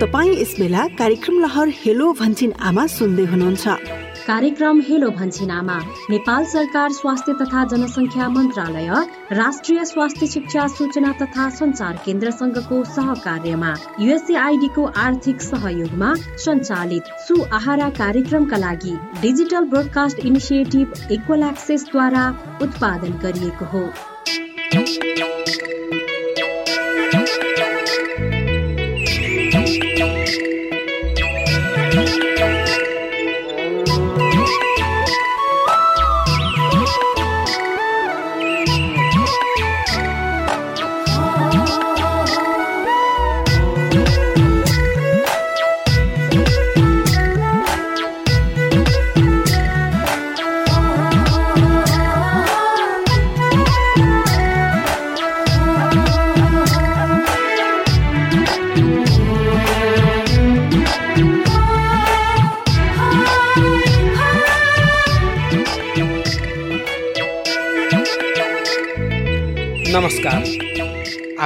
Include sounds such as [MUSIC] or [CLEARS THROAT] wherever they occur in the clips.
तपाईँ यस बेला कार्यक्रम लहर हेलो भन्छिन आमा सुन्दै हुनुहुन्छ। कार्यक्रम हेलो भन्छिनामा नेपाल सरकार स्वास्थ्य तथा जनसङ्ख्या मन्त्रालय राष्ट्रिय स्वास्थ्य शिक्षा सूचना तथा सञ्चार केन्द्रसँगको सहकार्यमा युएसएआइडीको आर्थिक सहयोगमा सञ्चालित सुआहारा कार्यक्रमका लागि डिजिटल ब्रोडकास्ट इनिसिएटिभ इक्वल एक्सेसद्वारा उत्पादन गरिएको हो।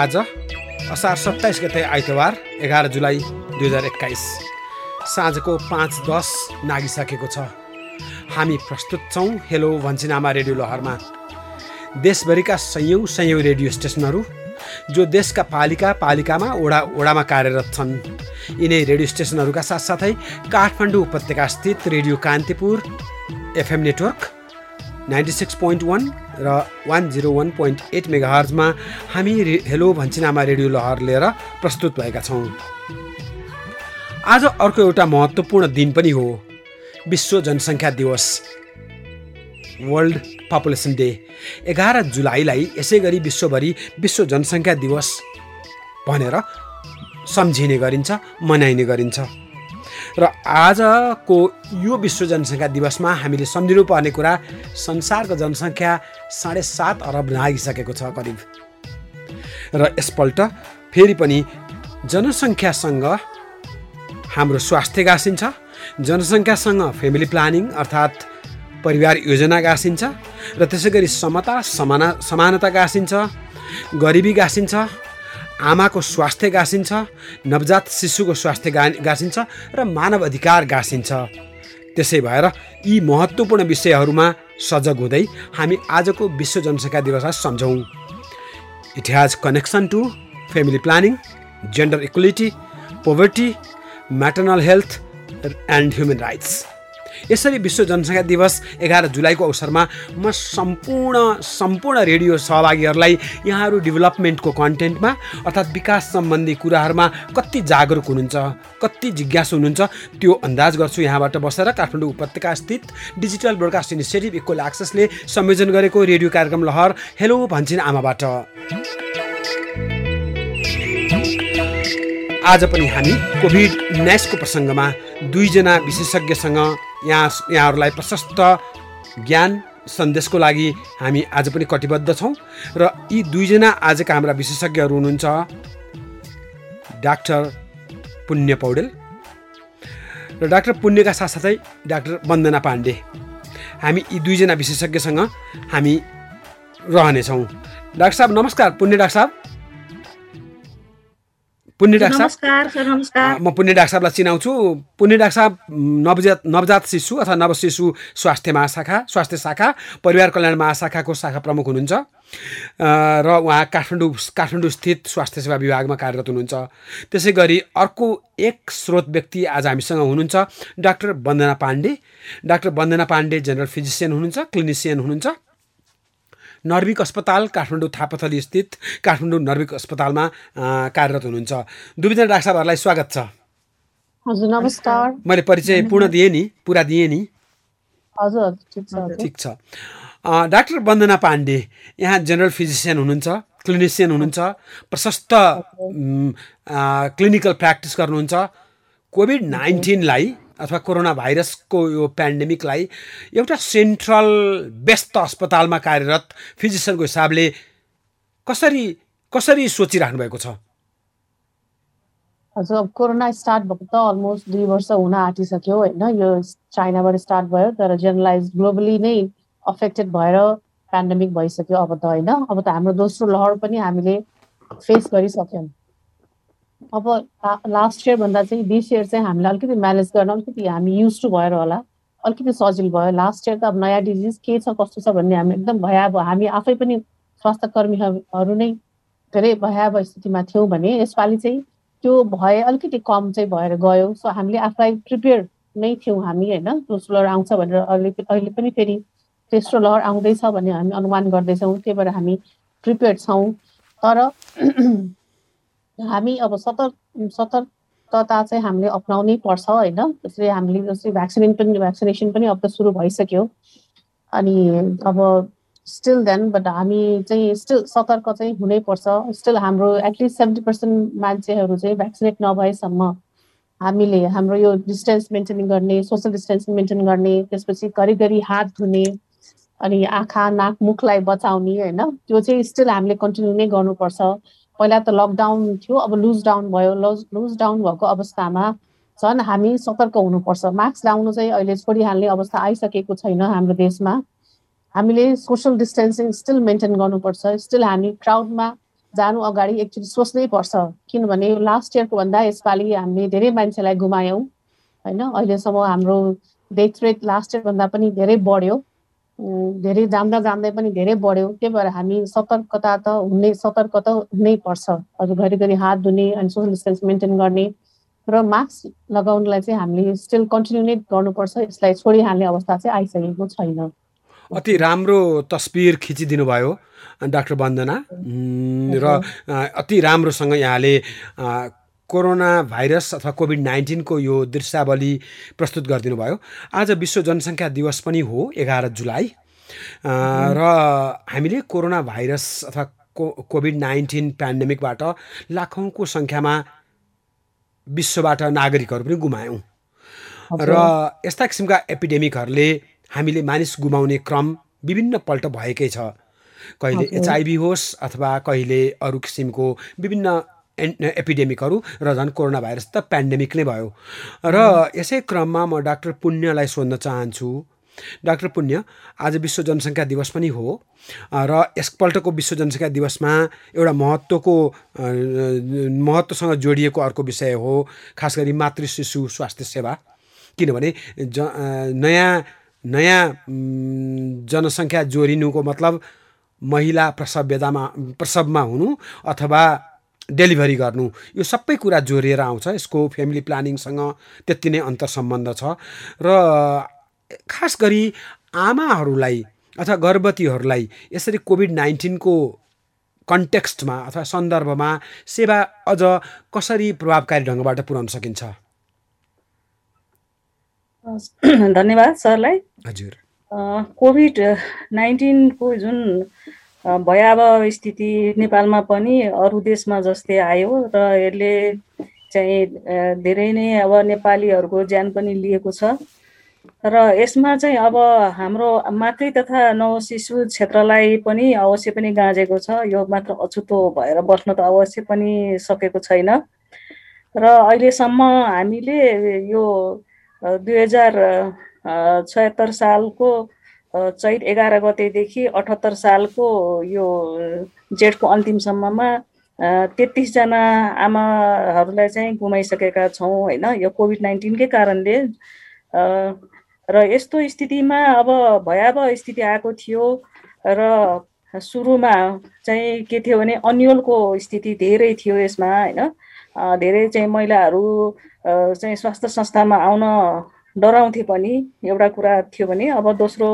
आज असार सत्ताइस गते आइतबार एघार जुलाई दुई हजार एक्काइस। साँझको पाँच दस नागिसकेको छ। हामी प्रस्तुत छौँ हेलो भन्छिनामा रेडियो लहरमा। देशभरिका सयौँ सयौँ रेडियो स्टेसनहरू जो देशका पालिका पालिकामा ओडा ओडामा कार्यरत छन्। यिनै रेडियो स्टेसनहरूका साथसाथै काठमाडौँ उपत्यका स्थित radio Kantipur FM network ninety six point one र one zero one point eight mega हर्जमा हामी रे हेलो भन्छिनामा रेडियो लहर लिएर प्रस्तुत भएका छौँ। आज अर्को एउटा महत्त्वपूर्ण दिन पनि हो। विश्व जनसङ्ख्या दिवस। World population day. एघार जुलाईलाई यसै गरी विश्वभरि विश्व जनसङ्ख्या दिवस भनेर सम्झिने गरिन्छ मनाइने गरिन्छ। र आजको यो विश्व जनसङ्ख्या दिवसमा हामीले सम्झिनु पर्ने कुरा संसारको जनसङ्ख्या साढे सात अरब नागिसकेको छ करिब। र यसपल्ट फेरि पनि जनसङ्ख्यासँग हाम्रो स्वास्थ्य गाँसिन्छ जनसङ्ख्यासँग फेमिली प्लानिङ अर्थात् परिवार योजना गाँसिन्छ र त्यसै गरी समता समाना समानता गाँसिन्छ गरिबी गाँसिन्छ आमाको स्वास्थ्य गाँसिन्छ नवजात शिशुको स्वास्थ्य गा गाँसिन्छ र मानव अधिकार गाँसिन्छ। त्यसै भएर यी महत्त्वपूर्ण विषयहरूमा सजग हुँदै हामी आजको विश्व जनसङ्ख्या दिवसलाई सम्झौँ। It has connection to family planning gender equality poverty maternal health and human rights. यसरी विश्व जनसङ्ख्या दिवस एघार जुलाईको अवसरमा म सम्पूर्ण सम्पूर्ण रेडियो सहभागीहरूलाई यहाँहरू डेभलपमेन्टको कन्टेन्टमा अर्थात् विकास सम्बन्धी कुराहरूमा कति जागरुक हुनुहुन्छ कति जिज्ञासु हुनुहुन्छ त्यो अन्दाज गर्छु यहाँबाट बसेर काठमाडौँ उपत्यका स्थित डिजिटल ब्रोडकास्ट इनिसिएटिभ इक्वल एक्सेसले संयोजन गरेको रेडियो कार्यक्रम लहर हेलो भन्छन् आमाबाट। आज पनि हामी कोभिड उन्नाइसको प्रसङ्गमा दुईजना विशेषज्ञसँग यहाँ यहाँहरूलाई प्रशस्त ज्ञान सन्देशको लागि हामी आज पनि कटिबद्ध छौँ र यी दुईजना आजका हाम्रा विशेषज्ञहरू हुनुहुन्छ डाक्टर पुण्य पौडेल र डाक्टर पुण्यका साथसाथै डाक्टर वन्दना पाण्डे। हामी यी दुईजना विशेषज्ञसँग हामी रहनेछौँ। डाक्टर साहब नमस्कार। पुण्य डाक्टर साहब। पुण्य डाक्टर साहब। म पुण्य डाक्टर साहबलाई चिनाउँछु। पुण्य डाक्टर साहब नवजात नवजात शिशु अथवा नव शिशु स्वास्थ्य महाशाखा स्वास्थ्य शाखा परिवार कल्याण महाशाखाको शाखा प्रमुख हुनुहुन्छ। र उहाँ काठमाडौँ काठमाडौँ स्थित स्वास्थ्य सेवा विभागमा कार्यरत हुनुहुन्छ। त्यसै गरी अर्को एक स्रोत व्यक्ति आज हामीसँग हुनुहुन्छ doctor Vandana Pande. Doctor Vandana Pande general physician हुनुहुन्छ क्लिनिसियन हुनुहुन्छ। नर्विक अस्पताल काठमाडौँ थापाथली स्थित काठमाडौँ नर्विक अस्पतालमा कार्यरत हुनुहुन्छ। दुवैजना डाक्टर साहबहरूलाई स्वागत छ। हजुर नमस्कार। मैले परिचय पूर्ण दिएँ नि पुरा दिएँ नि? हजुर ठिक छ डाक्टर वन्दना पाण्डे यहाँ जेनरल फिजिसियन हुनुहुन्छ क्लिनिसियन हुनुहुन्छ प्रशस्त क्लिनिकल प्र्याक्टिस गर्नुहुन्छ। कोभिड नाइन्टिनलाई अथवा कोरोना भाइरसको यो पेन्डेमिकलाई एउटा सेन्ट्रल व्यस्त अस्पतालमा कार्यरत फिजिसियनको हिसाबले कसरी कसरी सोचिराख्नु भएको छ? हजुर अब कोरोना स्टार्ट भएको त अलमोस्ट दुई वर्ष हुन आँटिसक्यो होइन। यो चाइनाबाट स्टार्ट भयो तर जेनरलाइज ग्लोबली नै अफेक्टेड भएर पेन्डेमिक भइसक्यो अब त होइन। अब त हाम्रो दोस्रो लहर पनि हामीले फेस गरिसक्यौँ। अब लास्ट इयरभन्दा चाहिँ दिस इयर चाहिँ हामीलाई अलिकति म्यानेज गर्न अलिकति हामी युज टु भएर होला। अलिकति सजिलो भयो। लास्ट इयर त अब नयाँ डिजिज के छ कस्तो छ भन्ने हामी एकदम भयावह हामी आफै पनि स्वास्थ्य कर्मीहरू नै धेरै भयावह स्थितिमा थियौँ भने यसपालि चाहिँ त्यो भए अलिकति कम चाहिँ भएर गयो। सो हामीले आफूलाई प्रिपेयर नै थियौँ हामी होइन? दोस्रो लहर आउँछ भनेर अहिले अहिले पनि फेरि तेस्रो लहर आउँदैछ भन्ने हामी अनुमान गर्दैछौँ। त्यही भएर हामी प्रिपेयर छौँ। तर हामी अब सतर्क सतर्कता चाहिँ हामीले अप्नाउनै पर्छ होइन। त्यसरी हामीले जस्तै भ्याक्सिनेसन पनि भ्याक्सिनेसन पनि अब त सुरु भइसक्यो। अनि अब स्टिल देन बट हामी चाहिँ स्टिल सतर्क चाहिँ हुनैपर्छ। स्टिल हाम्रो एटलिस्ट सेभेन्टी पर्सेन्ट मान्छेहरू चाहिँ भ्याक्सिनेट नभएसम्म हामीले हाम्रो यो डिस्टेन्स मेन्टेन गर्ने सोसियल डिस्टेन्स मेन्टेन गर्ने त्यसपछि घरिघरि हात धुने अनि आँखा नाक मुखलाई बचाउने होइन त्यो चाहिँ स्टिल हामीले कन्टिन्यू नै गर्नुपर्छ। पहिला त लकडाउन थियो अब लुज डाउन भयो लज लुज डाउन भएको अवस्थामा झन् हामी सतर्क हुनुपर्छ। मास्क लाउनु चाहिँ अहिले छोडिहाल्ने अवस्था आइसकेको छैन हाम्रो देशमा। हामीले सोसियल डिस्टेन्सिङ स्टिल मेन्टेन गर्नुपर्छ। स्टिल हामी क्राउडमा जानु अगाडि एकचोटि सोच्नै पर्छ। किनभने लास्ट इयरको भन्दा यसपालि हामीले धेरै मान्छेलाई गुमायौँ होइन? अहिलेसम्म हाम्रो डेथ रेट लास्ट इयरभन्दा पनि धेरै बढ्यो। धेरै जान्दा जान्दै पनि धेरै बढ्यो। त्यही भएर हामी सतर्कता त हुने सतर्क त हुनै पर्छ। हजुर घरिघरि हात धुने अनि सोसियल डिस्टेन्स मेन्टेन गर्ने र मास्क लगाउनलाई चाहिँ हामीले स्टिल कन्टिन्यू नै गर्नुपर्छ। यसलाई छोडिहाल्ने अवस्था चाहिँ आइसकेको छैन। अति राम्रो तस्बिर खिचिदिनु भयो डाक्टर वन्दना। र अति राम्रोसँग यहाँले कोरोना भाइरस अथवा कोभिड नाइन्टिनको यो दृश्यावली प्रस्तुत गरिदिनु भयो आज विश्व जनसङ्ख्या दिवस पनि हो एघार जुलाई। र हामीले कोरोना भाइरस अथवा को कोभिड नाइन्टिन पेन्डेमिकबाट लाखौँको सङ्ख्यामा विश्वबाट नागरिकहरू पनि गुमायौँ। र यस्ता किसिमका एपिडेमिकहरूले हामीले मानिस गुमाउने क्रम विभिन्नपल्ट भएकै छ। कहिले एचआइभी होस् अथवा कहिले अरू किसिमको विभिन्न एपिडेमिकहरू र झन् कोरोना भाइरस त पेन्डेमिक नै भयो। र यसै क्रममा म डाक्टर पुण्यलाई सोध्न चाहन्छु। डाक्टर पुण्य आज विश्व जनसङ्ख्या दिवस पनि हो र यसपल्टको विश्व जनसङ्ख्या दिवसमा एउटा महत्त्वको महत्त्वसँग जोडिएको अर्को विषय हो खास गरी मातृ शिशु स्वास्थ्य सेवा। किनभने ज नयाँ नयाँ जनसङ्ख्या जोडिनुको मतलब महिला प्रसव वेदामा प्रसवमा हुनु अथवा डेलिभरी गर्नु। यो सबै कुरा जोडिएर आउँछ यसको फ्यामिली प्लानिङसँग त्यति नै अन्तर सम्बन्ध छ। र खास गरी आमाहरूलाई अथवा गर्भवतीहरूलाई यसरी कोभिड नाइन्टिनको कन्टेक्स्टमा अथवा सन्दर्भमा सेवा अझ कसरी प्रभावकारी ढङ्गबाट पुर्याउन सकिन्छ? धन्यवाद सरलाई। हजुर। कोभिड नाइन्टिनको जुन भयावह स्थिति नेपालमा पनि अरू देशमा जस्तै आयो र यसले चाहिँ धेरै नै अब नेपालीहरूको ज्यान पनि लिएको छ। र यसमा चाहिँ अब हाम्रो मातृ तथा नवशिशु क्षेत्रलाई पनि अवश्य पनि गाँजेको छ। यो मात्र अछुतो भएर बस्न त अवश्य पनि सकेको छैन। र अहिलेसम्म हामीले यो दुई हजार छयत्तर सालको चैत एघार गतेदेखि अठहत्तर सालको यो जेठको अन्तिमसम्ममा तेत्तिसजना आमाहरूलाई चाहिँ गुमाइसकेका छौँ होइन? यो कोभिड नाइन्टिनकै कारणले र यस्तो स्थितिमा अब भयावह स्थिति आएको थियो र सुरुमा चाहिँ के थियो भने अन्यलको स्थिति धेरै थियो यसमा होइन? धेरै चाहिँ महिलाहरू चाहिँ स्वास्थ्य संस्थामा आउन डराउँथे पनि एउटा कुरा थियो भने अब दोस्रो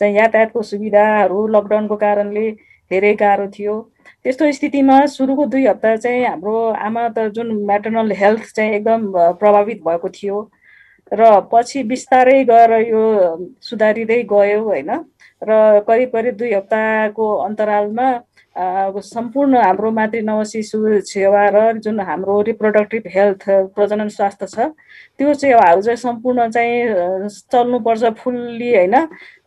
चाहिँ यातायातको सुविधाहरू लकडाउनको कारणले धेरै गाह्रो थियो। त्यस्तो स्थितिमा सुरुको दुई हप्ता चाहिँ हाम्रो आमा त जुन म्याटर्नल हेल्थ चाहिँ एकदम प्रभावित भएको थियो र पछि बिस्तारै गएर यो सुधारिँदै गयो होइन। र करिब करिब दुई हप्ताको अन्तरालमा सम्पूर्ण हाम्रो मातृ नवशिशु सेवा र जुन हाम्रो रिप्रोडक्टिभ हेल्थ प्रजनन स्वास्थ्य छ त्यो सेवाहरू चाहिँ सम्पूर्ण चाहिँ चल्नुपर्छ फुल्ली होइन?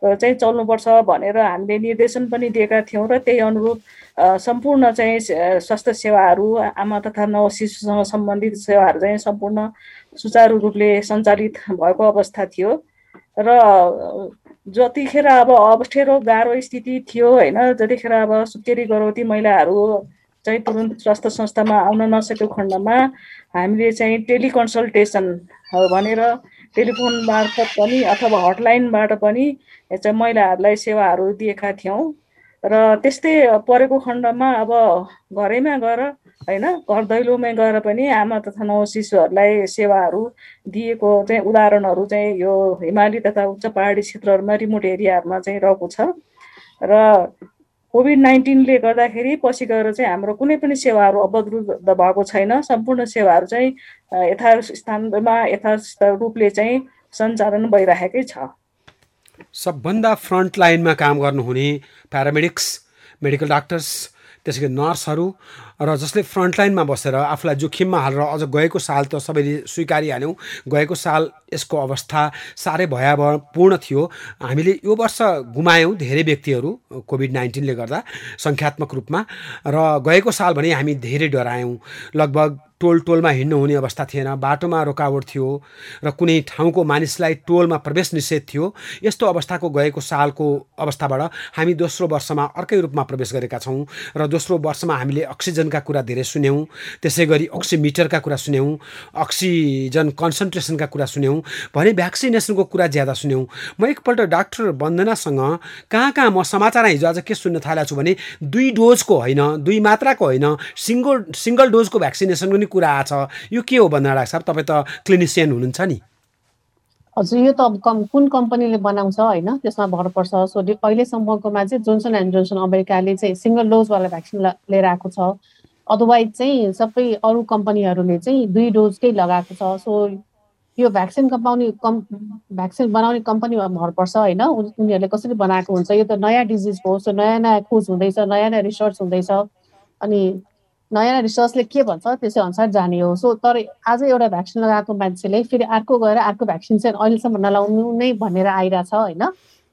चाहिँ चल्नुपर्छ भनेर हामीले निर्देशन पनि दिएका थियौँ र त्यही अनुरूप सम्पूर्ण चाहिँ स्वास्थ्य सेवाहरू आमा तथा नवशिशुसँग सम्बन्धित सेवाहरू चाहिँ सम्पूर्ण सुचारु रूपले सञ्चालित भएको अवस्था थियो। र जतिखेर अब अप्ठ्यारो गाह्रो स्थिति थियो होइन? जतिखेर अब सुत्केरी गर्भवती महिलाहरू चाहिँ तुरन्त स्वास्थ्य संस्थामा आउन नसकेको खण्डमा हामीले चाहिँ टेलिकन्सल्टेसन भनेर टेलिफोन मार्फत पनि अथवा हटलाइनबाट पनि चाहिँ महिलाहरूलाई सेवाहरू दिएका थियौँ। र त्यस्तै परेको खण्डमा अब घरैमा गएर होइन? घर दैलोमै गएर पनि आमा तथा नव शिशुहरूलाई सेवाहरू दिएको चाहिँ उदाहरणहरू चाहिँ यो हिमाली तथा उच्च पहाडी क्षेत्रहरूमा रिमोट एरियाहरूमा चाहिँ रहेको छ। र कोभिड नाइन्टिनले गर्दाखेरि पछि गएर चाहिँ हाम्रो कुनै पनि सेवाहरू अवरुद्ध भएको छैन। सम्पूर्ण सेवाहरू चाहिँ यथार्थ स्थानमा यथार्थ रूपले चाहिँ सञ्चालन भइरहेकै छ। सबभन्दा फ्रन्ट लाइनमा काम गर्नुहुने प्यारामेडिक्स मेडिकल डाक्टर्स त्यसै गरी नर्सहरू र जसले फ्रन्टलाइनमा बसेर आफूलाई जोखिममा हालेर अझ गएको साल त सबैले स्वीकारिहाल्यौँ। गएको साल यसको अवस्था साह्रै भयावहपूर्ण थियो। हामीले यो वर्ष गुमायौँ धेरै व्यक्तिहरू कोभिड नाइन्टिनले गर्दा सङ्ख्यात्मक रूपमा र गएको साल भने हामी धेरै डरायौँ। लगभग टोल टोलमा हिँड्नु हुने अवस्था थिएन बाटोमा रोकावट थियो र कुनै ठाउँको मानिसलाई टोलमा प्रवेश निषेध थियो। यस्तो अवस्थाको गएको सालको अवस्थाबाट हामी दोस्रो वर्षमा अर्कै रूपमा प्रवेश गरेका छौँ र दोस्रो वर्षमा हामीले अक्सिजनका कुरा धेरै सुन्यौँ त्यसै गरी अक्सिमिटरका कुरा सुन्यौँ अक्सिजन कन्सन्ट्रेसनका कुरा सुन्यौँ भने भ्याक्सिनेसनको कुरा ज्यादा सुन्यौँ। म एकपल्ट डाक्टर वन्दनासँग कहाँ कहाँ म समाचार हिजो आज के सुन्न थालेको छु भने दुई डोजको होइन दुई मात्राको होइन सिङ्गल सिङ्गल डोजको भ्याक्सिनेसन पनि कुरा आछ यो के हो भन्दा साहब तपाईँ त क्लिनिसियन हुनुहुन्छ नि। हजुर यो त कम कुन कम्पनीले बनाउँछ होइन? त्यसमा भर पर्छ। सो अहिलेसम्मकोमा चाहिँ जोन्सन एन्ड जोन्सन अमेरिकाले चाहिँ सिङ्गल डोजवाला भ्याक्सिन लिएर आएको छ। अदरवाइज चाहिँ सबै अरू कम्पनीहरूले चाहिँ दुई डोजकै लगाएको छ। सो यो भ्याक्सिन कम्पाउने कम् भ्याक्सिन बनाउने कम्पनीमा भर पर्छ होइन? उनीहरूले कसरी बनाएको हुन्छ? यो त नयाँ डिजिज हो। सो नयाँ नयाँ खोज हुँदैछ नयाँ नयाँ रिसर्च हुँदैछ। अनि नयाँ रिसर्चले के भन्छ त्यसै अनुसार जाने हो सो तर आज एउटा भ्याक्सिन लगाएको मान्छेले फेरि अर्को गएर अर्को भ्याक्सिन चाहिँ अहिलेसम्म नलाउनु नै भनेर आइरहेछ होइन?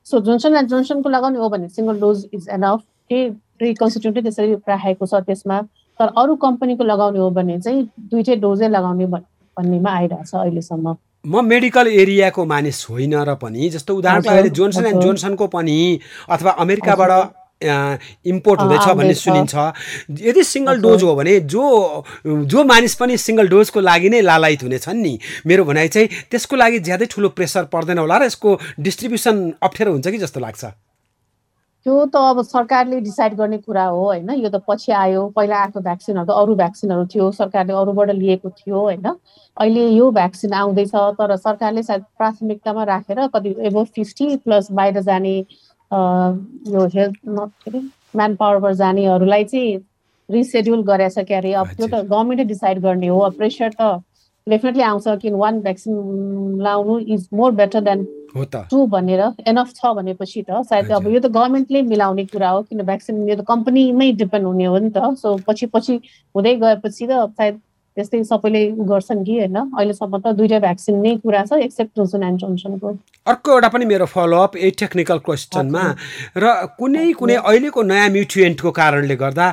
सो जोन्सन एन्ड जोन्सनको लगाउने हो भने सिङ्गल डोज इज एनफ त्यही रिकन्सिट्युटै त्यसरी राखेको छ त्यसमा। तर अरू कम्पनीको लगाउने हो भने चाहिँ दुइटै डोजै लगाउने भन्नेमा आइरहेछ अहिलेसम्म। म मेडिकल एरियाको मानिस होइन र पनि जस्तो उदाहरणको जोन्सन एन्ड जोन्सनको पनि अथवा अमेरिकाबाट इम्पोर्ट हुँदैछ भन्ने सुनिन्छ। यदि सिङ्गल डोज हो भने जो जो मानिस पनि सिङ्गल डोजको लागि नै लालायित हुनेछन् नि। मेरो भनाइ चाहिँ त्यसको लागि ज्यादै ठुलो प्रेसर पर्दैन होला र यसको डिस्ट्रिब्युसन अप्ठ्यारो हुन्छ कि जस्तो लाग्छ? त्यो त अब सरकारले डिसाइड गर्ने कुरा हो होइन? यो त पछि आयो। पहिला आएको भ्याक्सिनहरू त अरू भ्याक्सिनहरू थियो। सरकारले अरूबाट लिएको थियो होइन? अहिले यो भ्याक्सिन आउँदैछ तर सरकारले सायद प्राथमिकतामा राखेर कति एबो फिफ्टी प्लस बाहिर जाने यो हेल्थ म्यान पावरबाट जानेहरूलाई चाहिँ रिसेड्युल गरेछ क्या अरे? अब त्यो त गभर्मेन्टले डिसाइड गर्ने हो। अब प्रेसर त डेफिनेटली आउँछ किन वान भ्याक्सिन लाउनु is more better than two भनेर एनफ छ भनेपछि त सायद अब यो त गभर्मेन्टले मिलाउने कुरा हो किन भ्याक्सिन यो त कम्पनीमै डिपेन्ड हुने हो नि त। सो पछि पछि हुँदै गएपछि त सायद त्यस्तै सबैले गर्छन् कि होइन? अहिलेसम्म त दुइटा भ्याक्सिन नै कुरा छ एक्सेप्ट जोन्सन एन्ड जोन्सनको अर्को एउटा पनि मेरो फलोअप ए टेक्निकल क्वेसनमा र कुनै कुनै अहिलेको नयाँ म्युट्रिएन्टको कारणले गर्दा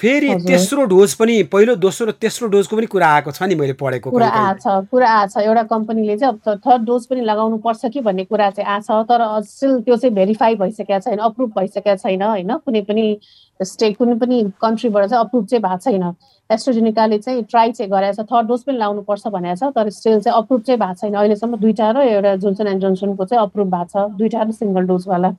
फेरि तेस्रो डोज पनि पहिलो दोस्रो र तेस्रो डोजको पनि कुरा आएको छ नि मैले पढेको कुरा आएको छ कुरा आएको छ। एउटा कम्पनीले चाहिँ अब थर्ड डोज पनि लगाउनु पर्छ कि भन्ने कुरा चाहिँ आएको छ। तर स्टिल त्यो चाहिँ भेरिफाई भइसकेको छैन अप्रुभ भइसकेको छैन होइन? कुनै पनि स्टेट कुनै पनि कन्ट्रीबाट चाहिँ अप्रुभ चाहिँ भएको छैन। एस्ट्रोजेनिकाले चाहिँ ट्राई चाहिँ गरेको छ। थर्ड डोज पनि लाउनुपर्छ भनेको छ तर स्टिल चाहिँ अप्रुभ चाहिँ भएको छैन। अहिलेसम्म दुइटा र एउटा जोन्सन एन्ड जोन्सनको चाहिँ अप्रुभ भएको छ। दुइटा र सिङ्गल डोजवाला।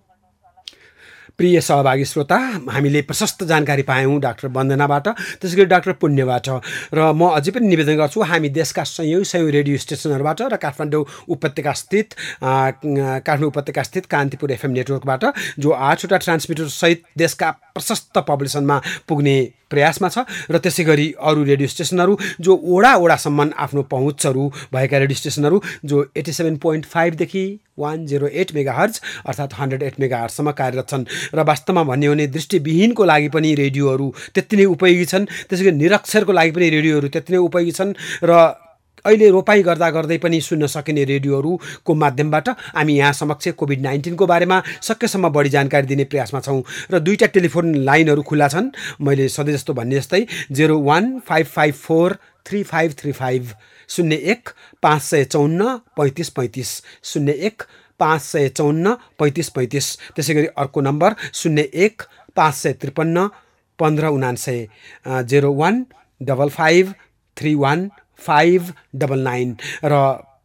प्रिय सहभागी श्रोता हामीले प्रशस्त जानकारी पायौँ डाक्टर वन्दनाबाट त्यसै गरी डाक्टर पुण्यबाट। र म अझै पनि निवेदन गर्छु हामी देशका सयौँ सयौँ रेडियो स्टेसनहरूबाट र काठमाडौँ उपत्यका स्थित काठमाडौँ उपत्यका स्थित कान्तिपुर एफएम नेटवर्कबाट जो आठवटा ट्रान्समिटर सहित देशका प्रशस्त पपुलेसनमा पुग्ने प्रयासमा छ। र त्यसै गरी अरू रेडियो स्टेसनहरू जो ओडा ओडासम्म आफ्नो पहुँचहरू भएका रेडियो स्टेसनहरू जो एट्टी सेभेन पोइन्ट फाइभदेखि one zero eight mega hertz अर्थात् हन्ड्रेड एट मेगा हर्चसम्म कार्यरत छन्। र वास्तवमा भन्ने हो भने दृष्टिविहीनको लागि पनि रेडियोहरू त्यति नै उपयोगी छन्। त्यसै गरी निरक्षरको लागि पनि रेडियोहरू त्यति नै उपयोगी छन् र अहिले रोपाइँ गर्दा गर्दै पनि सुन्न सकिने रेडियोहरूको माध्यमबाट हामी यहाँ समक्ष कोभिड नाइन्टिनको बारेमा सकेसम्म बढी जानकारी दिने प्रयासमा छौँ र दुईवटा टेलिफोन लाइनहरू खुल्ला छन्। मैले सधैँ जस्तो भन्ने जस्तै zero one five five four three five three five शून्य एक पाँच सय चौन्न पैँतिस पैँतिस शून्य एक पाँच सय चौन्न पैँतिस पैँतिस। त्यसै गरी अर्को नम्बर शून्य एक पाँच सय त्रिपन्न पन्ध्र उनान्सय zero one double five three one five double nine. र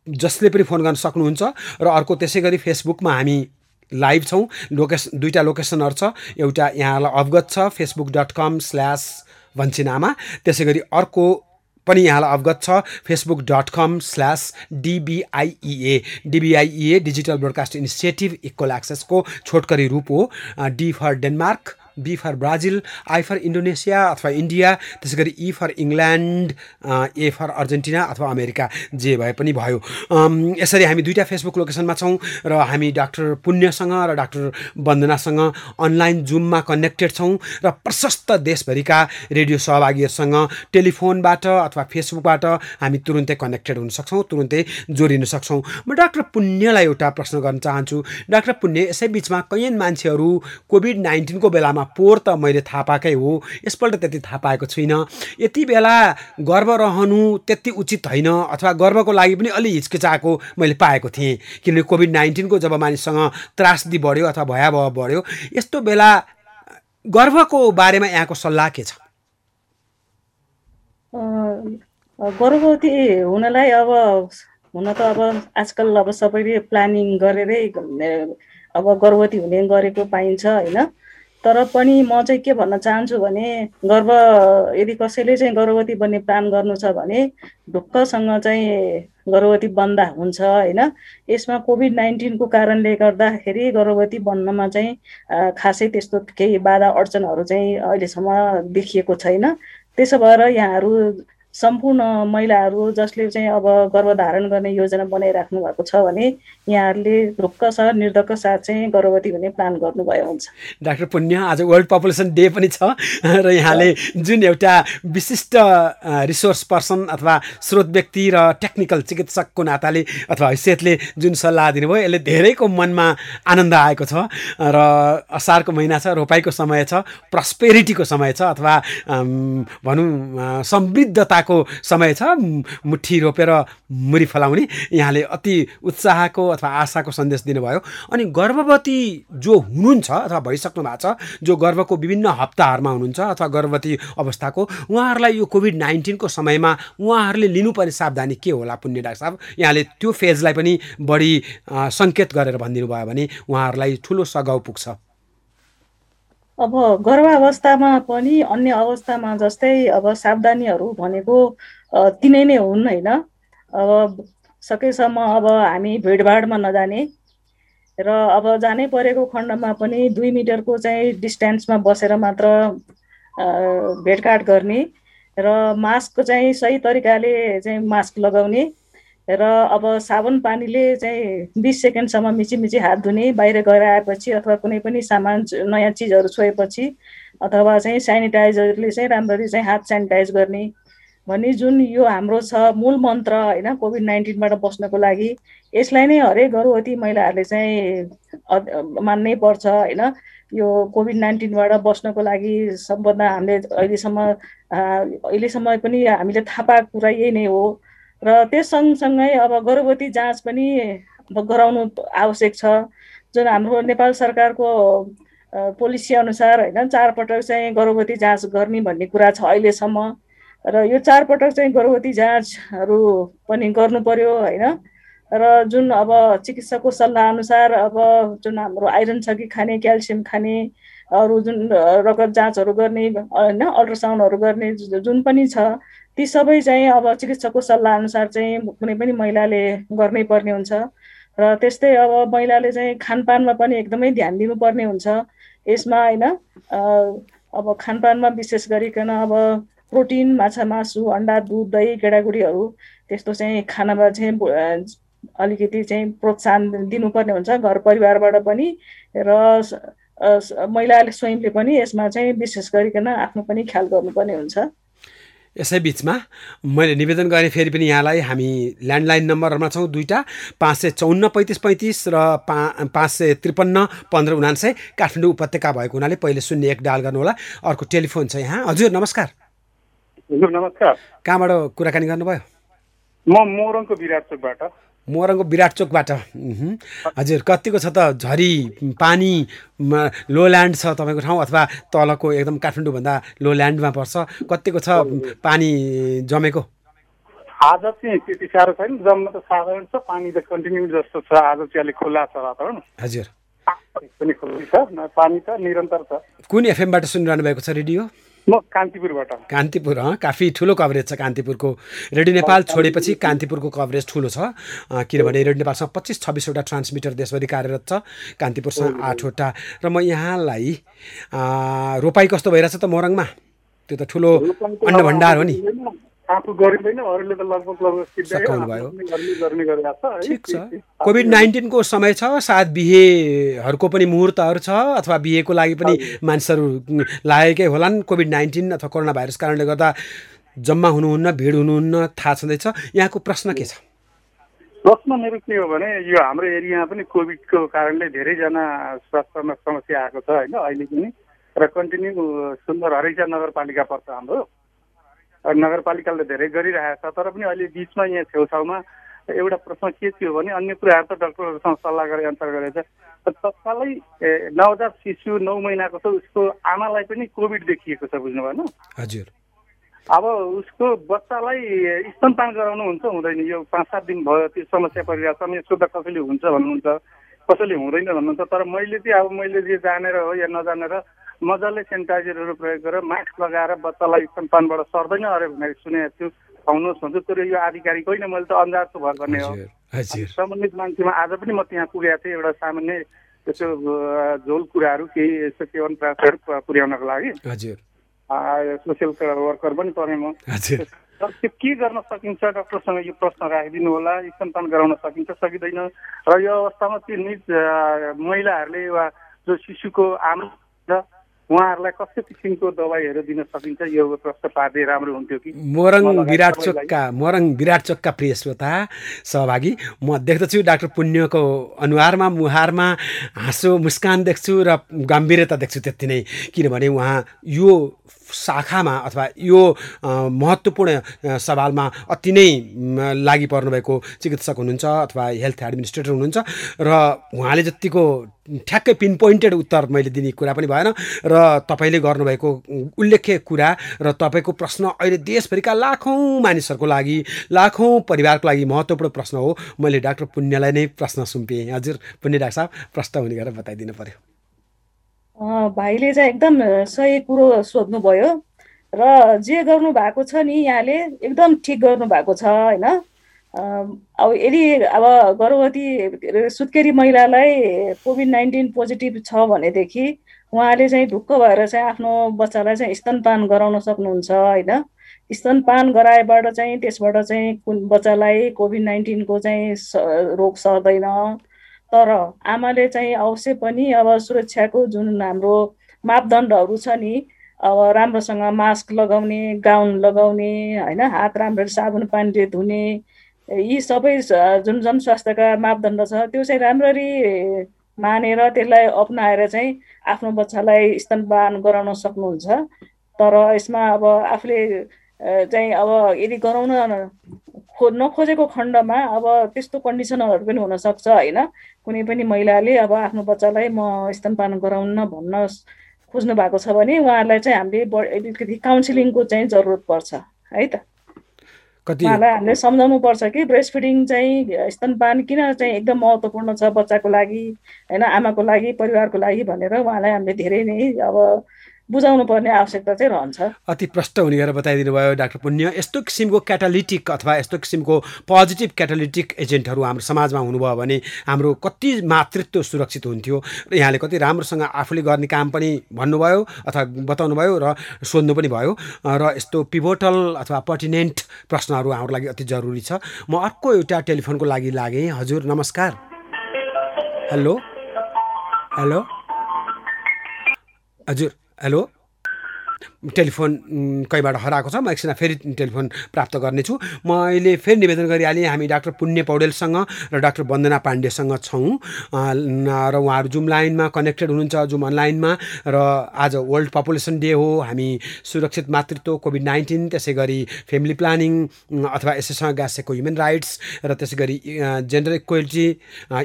जसले पनि फोन गर्न सक्नुहुन्छ र अर्को त्यसै गरी फेसबुकमा हामी लाइभ छौँ लोकेसन दुईवटा लोकेसनहरू छ। एउटा यहाँलाई अवगत छ फेसबुक डट कम स्ल्यास भन्छिनामा त्यसै गरी अर्को पनि यहाँलाई अवगत छ। Facebook dot com slash DBIEA DBIEA digital broadcast initiative equal एक्सेसको छोटकरी रूप हो D for Denmark B for Brazil I for Indonesia अथवा इन्डिया त्यसै गरी E for England A for Argentina अथवा अमेरिका जे भए पनि भयो। यसरी हामी दुईवटा फेसबुक लोकेसनमा छौँ र हामी डाक्टर पुण्यसँग र डाक्टर वन्दनासँग अनलाइन जुममा कनेक्टेड छौँ र प्रशस्त देशभरिका रेडियो सहभागीहरूसँग टेलिफोनबाट अथवा फेसबुकबाट हामी तुरुन्तै कनेक्टेड हुन सक्छौँ तुरुन्तै जोडिन सक्छौँ। म डाक्टर पुण्यलाई एउटा प्रश्न गर्न चाहन्छु। डाक्टर पुण्य यसै बिचमा कैयन मान्छेहरू कोभिड नाइन्टिनको बेलामा बेलामा पोहोर त मैले थाहा पाएकै हो। यसपल्ट त्यति थाहा पाएको छुइनँ। यति बेला गर्व रहनु त्यति उचित होइन अथवा गर्वको लागि पनि अलि हिचकिचाएको मैले पाएको थिएँ। किनभने कोभिड नाइन्टिनको जब मानिससँग त्रासदी बढ्यो अथवा भयावह बढ्यो यस्तो बेला गर्वको बारेमा यहाँको सल्लाह के छ? गर्भवती हुनलाई अब हुन त अब आजकल अब सबैले प्लानिङ गरेरै अब गर्भवती हुने गरेको पाइन्छ होइन? तर पनि म चाहिँ के भन्न चाहन्छु भने गर्व यदि कसैले चाहिँ गर्भवती बन्ने प्लान गर्नु छ भने ढुक्कसँग चाहिँ गर्भवती बन्दा हुन्छ होइन? यसमा कोभिड नाइन्टिनको कारणले गर्दाखेरि गर्भवती बन्नमा चाहिँ खासै त्यस्तो केही बाधा अडचनहरू चाहिँ अहिलेसम्म देखिएको छैन। त्यसो भएर यहाँहरू सम्पूर्ण महिलाहरू जसले चाहिँ अब गर्भधारण गर्ने योजना बनाइराख्नु भएको छ भने यहाँहरूले ढुक्क छ निर्धक्क साथ चाहिँ गर्भवती हुने प्लान गर्नुभयो हुन्छ। डाक्टर पुण्य आज वर्ल्ड पपुलेसन डे पनि छ र यहाँले जुन एउटा विशिष्ट रिसोर्स पर्सन अथवा स्रोत व्यक्ति र टेक्निकल चिकित्सकको नाताले अथवा हैसियतले जुन सल्लाह दिनुभयो यसले धेरैको मनमा आनन्द आएको छ र असारको महिना छ रोपाइको समय छ प्रस्पेरिटीको समय छ अथवा भनौँ समृद्धता उत्साहको समय छ। मुठी रोपेर मुरी फलाउने। यहाँले अति उत्साहको अथवा आशाको सन्देश दिनुभयो। अनि गर्भवती जो हुनुहुन्छ अथवा भइसक्नु भएको छ जो गर्भको विभिन्न हप्ताहरूमा हुनुहुन्छ अथवा गर्भवती अवस्थाको उहाँहरूलाई यो कोभिड नाइन्टिनको समयमा उहाँहरूले लिनुपर्ने सावधानी के होला पुण्य डाक्टर साहब? यहाँले त्यो फेजलाई पनि बढी सङ्केत गरेर भनिदिनु भयो भने उहाँहरूलाई ठुलो सघाउ पुग्छ। अब गर्भावस्थामा पनि अन्य अवस्थामा जस्तै अब सावधानीहरू भनेको तिनै नै हुन् होइन? अब सकेसम्म अब हामी भिडभाडमा नजाने र अब जानै परेको खण्डमा पनि दुई मिटरको चाहिँ डिस्टेन्समा बसेर मात्र भेटघाट गर्ने र मास्क चाहिँ सही तरिकाले चाहिँ मास्क लगाउने र अब साबुन पानीले चाहिँ बिस सेकेन्डसम्म मिची मिची हात धुने बाहिर गएर आएपछि अथवा कुनै पनि सामान नयाँ चिजहरू छोएपछि अथवा चाहिँ सेनिटाइजरले चाहिँ राम्ररी चाहिँ हात सेनिटाइज गर्ने भन्ने जुन यो हाम्रो छ मूल मन्त्र होइन कोभिड नाइन्टिनबाट बस्नको लागि यसलाई नै हरेक गर्भवती महिलाहरूले चाहिँ मान्नै पर्छ होइन। यो कोभिड नाइन्टिनबाट बस्नको लागि सबभन्दा हामीले अहिलेसम्म अहिलेसम्म पनि हामीले थाहा पाएको कुरा यही नै हो। र त्यस सँगसँगै अब गर्भवती जाँच पनि गराउनु आवश्यक छ। जुन हाम्रो नेपाल सरकारको पोलिसी अनुसार होइन चारपटक चाहिँ गर्भवती जाँच गर्ने भन्ने कुरा छ अहिलेसम्म। र यो चारपटक चाहिँ गर्भवती जाँचहरू पनि गर्नु पर्यो होइन। र जुन अब चिकित्सकको सल्लाह अनुसार अब जुन हाम्रो आइरन छ कि खाने क्याल्सियम खाने अरू जुन रगत जाँचहरू गर्ने होइन अल्ट्रासाउन्डहरू गर्ने जुन पनि छ ती सबै चाहिँ अब चिकित्सकको सल्लाह अनुसार चाहिँ कुनै पनि महिलाले गर्नै पर्ने हुन्छ। र त्यस्तै अब महिलाले चाहिँ खानपानमा पनि एकदमै ध्यान दिनुपर्ने हुन्छ। यसमा होइन अब खानपानमा विशेष गरिकन अब प्रोटिन माछा मासु अन्डा दुध दही गेडागुडीहरू त्यस्तो चाहिँ खानामा चाहिँ अलिकति चाहिँ प्रोत्साहन दिनुपर्ने हुन्छ घर परिवारबाट पनि। र महिलाले स्वयंले पनि यसमा चाहिँ विशेष गरिकन आफ्नो पनि ख्याल गर्नुपर्ने हुन्छ। यसै बिचमा मैले निवेदन गरेँ फेरि पनि यहाँलाई हामी ल्यान्डलाइन नम्बरहरूमा छौँ दुईवटा पाँच सय चौन्न पैँतिस पैँतिस र पा पाँच सय त्रिपन्न पन्ध्र उनान्सय काठमाडौँ उपत्यका भएको हुनाले पहिले शून्य एक डाल गर्नुहोला। अर्को टेलिफोन छ यहाँ। हजुर नमस्कार। हजुर नमस्कार। कहाँबाट कुराकानी गर्नुभयो? म मोरङको विराट चोकबाट मोरङको विराट चोकबाट। हजुर कतिको छ त? झरी पानी लो ल्यान्ड छ तपाईँको ठाउँ अथवा तलको एकदम काठमाडौँभन्दा लो ल्यान्डमा पर्छ। कतिको छ पानी जमेको? आज चाहिँ त्यति साह्रो छैन। जम्मा त साधारण छ। पानी त कन्टिन्यू जस्तो छ। आज चाहिँ अलिक खुल्ला छ वातावरण। हजुर। पनि खुल्लै छ। पानी त निरन्तर छ। कुन एफएमबाट सुनिरहनु भएको छ रेडियो? म कान्तिपुरबाट। कान्तिपुर काफी ठुलो कभरेज छ कान्तिपुरको। रेडियो नेपाल छोडेपछि कान्तिपुरको कभरेज ठुलो छ। किनभने रेडियो नेपालसँग पच्चिस छब्बिसवटा ट्रान्समिटर देशभरि कार्यरत छ। कान्तिपुरसँग आठवटा। र म यहाँलाई अँ, रोपाइ कस्तो भइरहेछ त मोरङमा? त्यो त ठुलो अन्न भण्डार हो नि। आफू गरिँदैन अरूले त लगभग लगभग। ठिक छ। कोभिड नाइन्टिनको समय छ सायद बिहेहरूको पनि मुहुर्तहरू छ अथवा बिहेको लागि पनि मानिसहरू लागेकै होलान्। कोभिड नाइन्टिन अथवा कोरोना भाइरस कारणले गर्दा जम्मा हुनुहुन्न भिड हुनुहुन्न थाहा छँदैछ। यहाँको प्रश्न के छ? प्रश्न मेरो के हो भने यो हाम्रो एरियामा पनि कोभिडको कारणले धेरैजना स्वास्थ्यमा समस्या आएको छ होइन अहिले पनि। र कन्टिन्यू सुन्दर हरेसा नगरपालिका पर्छ हाम्रो। नगरपालिकाले धेरै गरिरहेको छ तर पनि अहिले बिचमा यहाँ छेउछाउमा एउटा प्रश्न के थियो भने अन्य कुराहरू त डक्टरहरूसँग सल्लाह गरेर अन्तर गरेछ तत्कालै नवजात शिशु नौ महिनाको छ उसको आमालाई पनि कोभिड देखिएको छ बुझ्नु भएन हजुर। अब उसको बच्चालाई स्तनपान गराउनु हुन्छ हुँदैन। यो पाँच सात दिन भयो त्यो समस्या परिरहेको छ अनि सोद्धा कसैले हुन्छ भन्नुहुन्छ कसैले हुँदैन भन्नुहुन्छ तर मैले चाहिँ अब मैले जे जानेर हो या नजानेर मजाले सेनिटाइजरहरू प्रयोग गरेर मास्क लगाएर बच्चालाई स्तनपानबाट सर्दैन अरे भनेर सुनेको छु। आउनुहोस् भन्छु तर यो आधिकारिक होइन मैले त अन्दाजको भर गर्ने हो। सम्बन्धित मान्छेमा आज पनि म त्यहाँ पुगेको थिएँ एउटा सामान्य यसो झोल कुराहरू केही यस्तो सेवन प्रासहरू पुर्याउनको लागि। हजुर। सोसियल वर्कर पनि परेँ म। तर त्यो के गर्न सकिन्छ डक्टरसँग यो प्रश्न राखिदिनु होला स्तनपान गराउन सकिन्छ सकिँदैन। र यो अवस्थामा त्यो निज महिलाहरूले वा जो शिशुको आमा उहाँहरूलाई कस्तो किसिमको दबाईहरू दिन सकिन्छ? यो प्रश्न पार्दै राम्रो हुन्थ्यो कि? मोरङ विराट चोकका मोरङ विराट चोकका प्रिय श्रोता सहभागी। म देख्दछु डाक्टर पुण्यको अनुहारमा मुहारमा हाँसो मुस्कान देख्छु र गम्भीरता देख्छु त्यति नै। किनभने उहाँ यो शाखामा अथवा यो महत्त्वपूर्ण सवालमा अति नै लागि पर्नुभएको चिकित्सक हुनुहुन्छ अथवा हेल्थ एडमिनिस्ट्रेटर हुनुहुन्छ र उहाँले जतिको ठ्याक्कै पिन पोइन्टेड उत्तर मैले दिने कुरा पनि भएन र तपाईँले गर्नुभएको उल्लेख्य कुरा र तपाईँको प्रश्न अहिले देशभरिका लाखौँ मानिसहरूको लागि लाखौँ परिवारको लागि महत्त्वपूर्ण प्रश्न हो। मैले डाक्टर पुण्यलाई नै प्रश्न सुम्पिएँ। हजुर पुण्य डाक्टर साहब प्रश्न हुने गरेर बताइदिनु पर्यो। अँ, भाइले चाहिँ एकदम सही कुरो सोध्नुभयो। र जे गर्नु भएको छ नि यहाँले एकदम ठिक गर्नु भएको छ होइन? अब यदि अब गर्भवती सुत्केरी महिलालाई कोभिड नाइन्टिन पोजिटिभ छ भनेदेखि उहाँले चाहिँ ढुक्क भएर चाहिँ आफ्नो बच्चालाई चाहिँ स्तनपान गराउन सक्नुहुन्छ होइन? स्तनपान गराएबाट चाहिँ त्यसबाट चाहिँ कुन बच्चालाई कोभिड नाइन्टिनको चाहिँ रोग सर्दैन। तर आमाले चाहिँ अवश्य पनि अब सुरक्षाको जुन हाम्रो मापदण्डहरू छ नि अब राम्रोसँग मास्क लगाउने गाउन लगाउने होइन हात राम्ररी साबुन पानीले धुने यी सबै स- जुन जनस्वास्थ्यका मापदण्ड छ त्यो चाहिँ राम्ररी मानेर त्यसलाई अप्नाएर चाहिँ आफ्नो बच्चालाई स्तनपान गराउन सक्नुहुन्छ। तर यसमा अब आफूले चाहिँ अब यदि गराउन खो नखोजेको खण्डमा अब त्यस्तो कन्डिसनहरू पनि हुनसक्छ होइन? कुनै पनि महिलाले अब आफ्नो बच्चालाई म स्तनपान गराउन भन्न खोज्नु भएको छ भने उहाँहरूलाई चाहिँ हामीले अलिकति काउन्सिलिङको चाहिँ जरुरत पर्छ है त? कति उहाँलाई हामीले सम्झाउनु पर्छ कि ब्रेस्ट फिडिङ चाहिँ स्तनपान किन चाहिँ एकदम महत्त्वपूर्ण छ बच्चाको लागि होइन आमाको लागि परिवारको लागि भनेर उहाँलाई हामीले धेरै नै अब बुझाउनु पर्ने आवश्यकता चाहिँ रहन्छ। अति प्रष्ट हुने गरेर बताइदिनु भयो डाक्टर पुण्य। यस्तो किसिमको क्याटालिटिक अथवा यस्तो किसिमको पोजिटिभ क्याटालिटिक एजेन्टहरू हाम्रो समाजमा हुनुभयो भने हाम्रो कति मातृत्व सुरक्षित हुन्थ्यो र यहाँले कति राम्रोसँग आफूले गर्ने काम पनि भन्नुभयो अथवा बताउनु भयो र सोध्नु पनि भयो। र यस्तो पिभोटल अथवा पर्टिनेन्ट प्रश्नहरू हाम्रो लागि अति जरुरी छ। म अर्को एउटा टेलिफोनको लागि लागेँ। हजुर नमस्कार। हेलो। हेलो। हजुर। हेलो टेलिफोन कहीँबाट हराएको छ? म एकछिन फेरि टेलिफोन प्राप्त गर्नेछु। म अहिले फेरि निवेदन गरिहालेँ हामी डाक्टर पुण्य पौडेलसँग र डाक्टर वन्दना पाण्डेसँग छौँ। र उहाँहरू जुम लाइनमा कनेक्टेड हुनुहुन्छ जुम अनलाइनमा। र आज वर्ल्ड पपुलेसन डे हो हामी सुरक्षित मातृत्व कोभिड नाइन्टिन त्यसै गरी फ्यामिली प्लानिङ अथवा यसैसँग गाँसेको ह्युमन राइट्स र त्यसै गरी जेन्डर इक्वेलिटी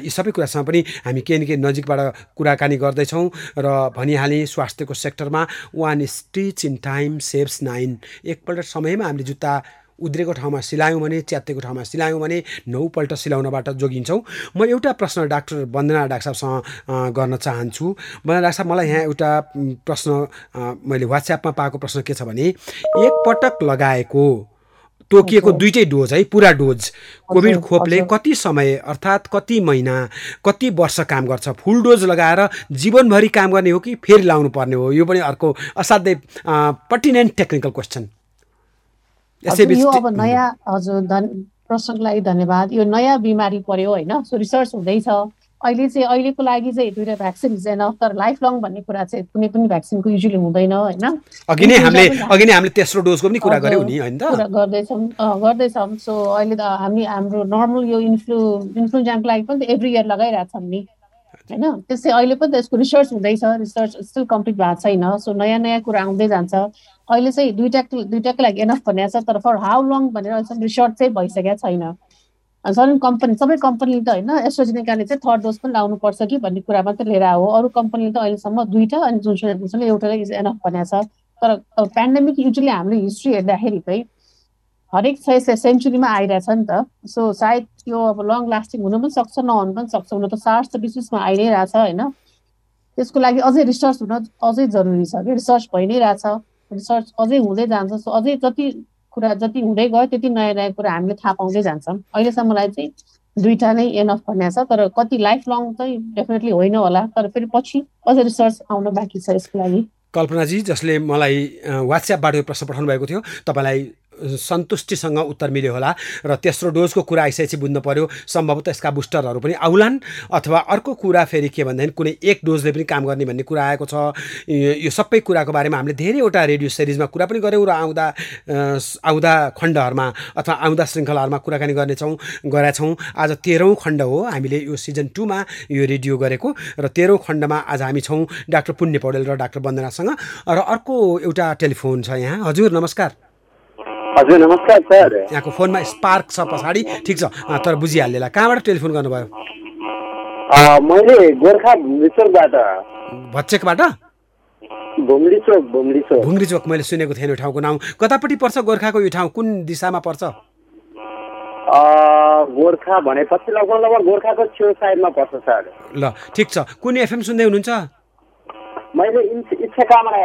यी सबै कुरासँग पनि हामी केही न केही नजिकबाट कुराकानी गर्दैछौँ। र भनिहालेँ स्वास्थ्यको सेक्टरमा one stitch in time saves nine एकपल्ट समयमा हामीले जुत्ता उद्रेको ठाउँमा सिलायौँ भने च्यात्तेको ठाउँमा सिलायौँ भने नौपल्ट सिलाउनबाट जोगिन्छौँ। म एउटा प्रश्न डाक्टर वन्दना डाक्टर साहबसँग गर्न चाहन्छु। वन्दना डाक्टर साहब मलाई यहाँ एउटा प्रश्न मैले वाट्सएपमा पाएको प्रश्न के छ भने एकपटक लगाएको तोकिएको दुइटै डोज है पुरा डोज। कोभिड खोपले। कति समय अर्थात् कति महिना कति वर्ष काम गर्छ? फुल डोज लगाएर जीवनभरि काम गर्ने हो कि फेरि लाउनु पर्ने हो? यो पनि अर्को असाध्यै पर्टिनेन्ट टेक्निकल क्वेसन अब नयाँ हजुर लागि धन्यवाद। यो नयाँ बिमारी पर्यो होइन? सो रिसर्च हुँदैछ। अहिले चाहिँ अहिलेको लागि चाहिँ दुइटा भ्याक्सिन हुँदैन तर लाइफ लङ भन्ने कुरा चाहिँ कुनै पनि भ्याक्सिनको युजली हुँदैन होइन? अघि नै हामीले अघि नै हामीले तेस्रो डोजको पनि कुरा गऱ्यौँ नि होइन कुरा गर्दैछौँ गर्दैछौँ। सो अहिले त हामी हाम्रो नर्मल यो इन्फ्लु इन्फ्लुएन्जाको लागि पनि त एभ्री इयर लगाइरहेछौँ नि होइन? त्यसै अहिले पनि त यसको रिसर्च हुँदैछ रिसर्च स्टिल कम्प्लिट भएको छैन। सो नयाँ नयाँ कुरा आउँदै जान्छ। अहिले चाहिँ दुइटा दुइटाको लागि एनफ भनेको छ तर फर हाउ लङ भनेर अहिलेसम्म रिसर्च चाहिँ भइसकेको छैन। सबै कम्पनी सबै कम्पनीले त होइन एस्ट्रोजेनिकाले चाहिँ थर्ड डोज पनि लाउनुपर्छ कि भन्ने कुरा मात्रै लिएर हो अरू कम्पनीले त अहिलेसम्म दुइटा अनि जुन एउटा इज एनफ भनेको छ। तर पेन्डेमिक युजली हामीले हिस्ट्री हेर्दाखेरि चाहिँ हरेक छ सेन्चुरीमा आइरहेछ नि त। सो सायद यो अब लङ लास्टिङ हुनु पनि सक्छ नहुनु पनि सक्छ। हुन त सार्स त बिचमा आइ नै रहेछ होइन। त्यसको लागि अझै रिसर्च हुन अझै जरुरी छ कि? रिसर्च भइ नै रहेछ। रिसर्च अझै हुँदै जान्छ। सो अझै जति कुरा जति हुँदै गयो त्यति नयाँ नयाँ कुरा हामीले थाहा पाउँदै जान्छौँ। अहिलेसम्मलाई चाहिँ दुइटा नै एनफ भन्ने छ तर कति लाइफ लङ चाहिँ डेफिनेटली होइन होला। तर फेरि पछि अझै रिसर्च आउन बाँकी छ यसको लागि। कल्पनाजी जसले मलाई वाट्सएपबाट यो प्रश्न पठाउनु भएको थियो तपाईँलाई सन्तुष्टिसँग उत्तर मिल्यो होला र तेस्रो डोजको कुरा आइसकेपछि बुझ्नु पर्यो। सम्भवतः यसका बुस्टरहरू पनि आउलान् अथवा अर्को कुरा फेरि के भन्दाखेरि कुनै एक डोजले पनि काम गर्ने भन्ने कुरा आएको छ। यो सबै कुराको बारेमा हामीले धेरैवटा रेडियो सिरिजमा कुरा पनि गऱ्यौँ र आउँदा आउँदा खण्डहरूमा अथवा आउँदा श्रृङ्खलाहरूमा कुराकानी गर्नेछौँ गरेका छौँ आज तेह्रौँ खण्ड हो। हामीले यो सिजन टूमा यो रेडियो गरेको र तेह्रौँ खण्डमा आज हामी छौँ डाक्टर पुण्य पौडेल र डाक्टर वन्दनासँग। र अर्को एउटा टेलिफोन छ यहाँ। हजुर नमस्कार। हजुर नमस्कार सर। यहाँको फोनमा स्पार्क छ पछाडि। ठिक छ। तर बुझिहाल्नेला कहाँबाट टेलिफोन गर्नुभयो? मैले गोर्खा भुम्ली चोकबाट भच्चेकबाट भुम्ली चोक भुम्ली चोक भुङ्री चोक मैले सुनेको थिएन यो ठाउँको नाउँ। कतापट्टि पर्छ गोर्खाको यो ठाउँ? कुन दिशामा पर्छ? गोर्खा भनेपछि लगभग लगभग गोर्खाको छेउ साइडमा पर्छ सर। ल ठिक छ। कुन एफएम सुन्दै हुनुहुन्छ? मैले इच्छा कामना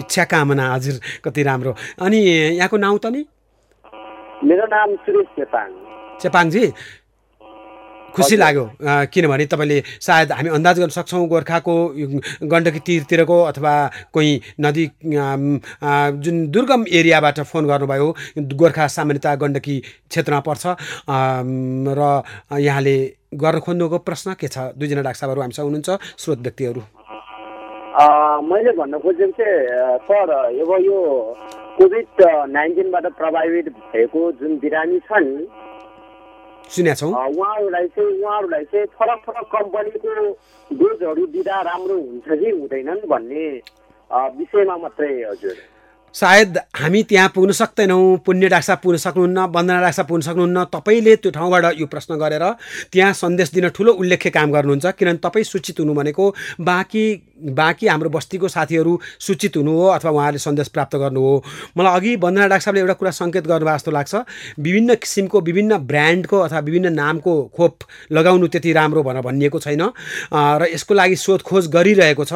इच्छा कामना हजुर कति राम्रो। अनि यहाँको नाउँ त नि? मेरो नाम सुरेश चेपाङ। चेपाङजी? खुसी लाग्यो। किनभने तपाईँले सायद हामी अन्दाज गर्न सक्छौँ गोर्खाको गण्डकी तीरतिरको अथवा कोही नदी जुन दुर्गम एरियाबाट फोन गर्नुभयो गोर्खा सामान्यतः गण्डकी क्षेत्रमा पर्छ। र यहाँले गर्न खोज्नुको प्रश्न के छ? दुईजना डाक्टर साहबहरू हामीसँग हुनुहुन्छ स्रोत व्यक्तिहरू। मैले भन्न खोजेको चाहिँ सर अब यो कोभिड नाइन्टिनबाट प्रभावित भएको जुन बिरामी छन् उहाँहरूलाई चाहिँ उहाँहरूलाई चाहिँ फरक फरक कम्पनीको डोजहरू दिँदा राम्रो हुन्छ कि हुँदैनन् भन्ने विषयमा मात्रै हजुर। सायद हामी त्यहाँ पुग्न सक्दैनौँ पुण्य डाक्सा पुग्न सक्नुहुन्न वन्दना डाक्सा पुग्न सक्नुहुन्न। तपाईँले त्यो ठाउँबाट यो प्रश्न गरेर त्यहाँ सन्देश दिन ठुलो उल्लेख्य काम गर्नुहुन्छ किनभने तपाईँ सूचित हुनु भनेको बाँकी बाँकी हाम्रो बस्तीको साथीहरू सूचित हुनु हो अथवा उहाँहरूले सन्देश प्राप्त गर्नु हो। मलाई अघि वन्दना डाक्टर एउटा कुरा सङ्केत गर्नुभएको जस्तो लाग्छ विभिन्न किसिमको विभिन्न ब्रान्डको अथवा विभिन्न नामको खोप लगाउनु त्यति राम्रो भनेर भनिएको छैन। र यसको लागि सोधखोज गरिरहेको छ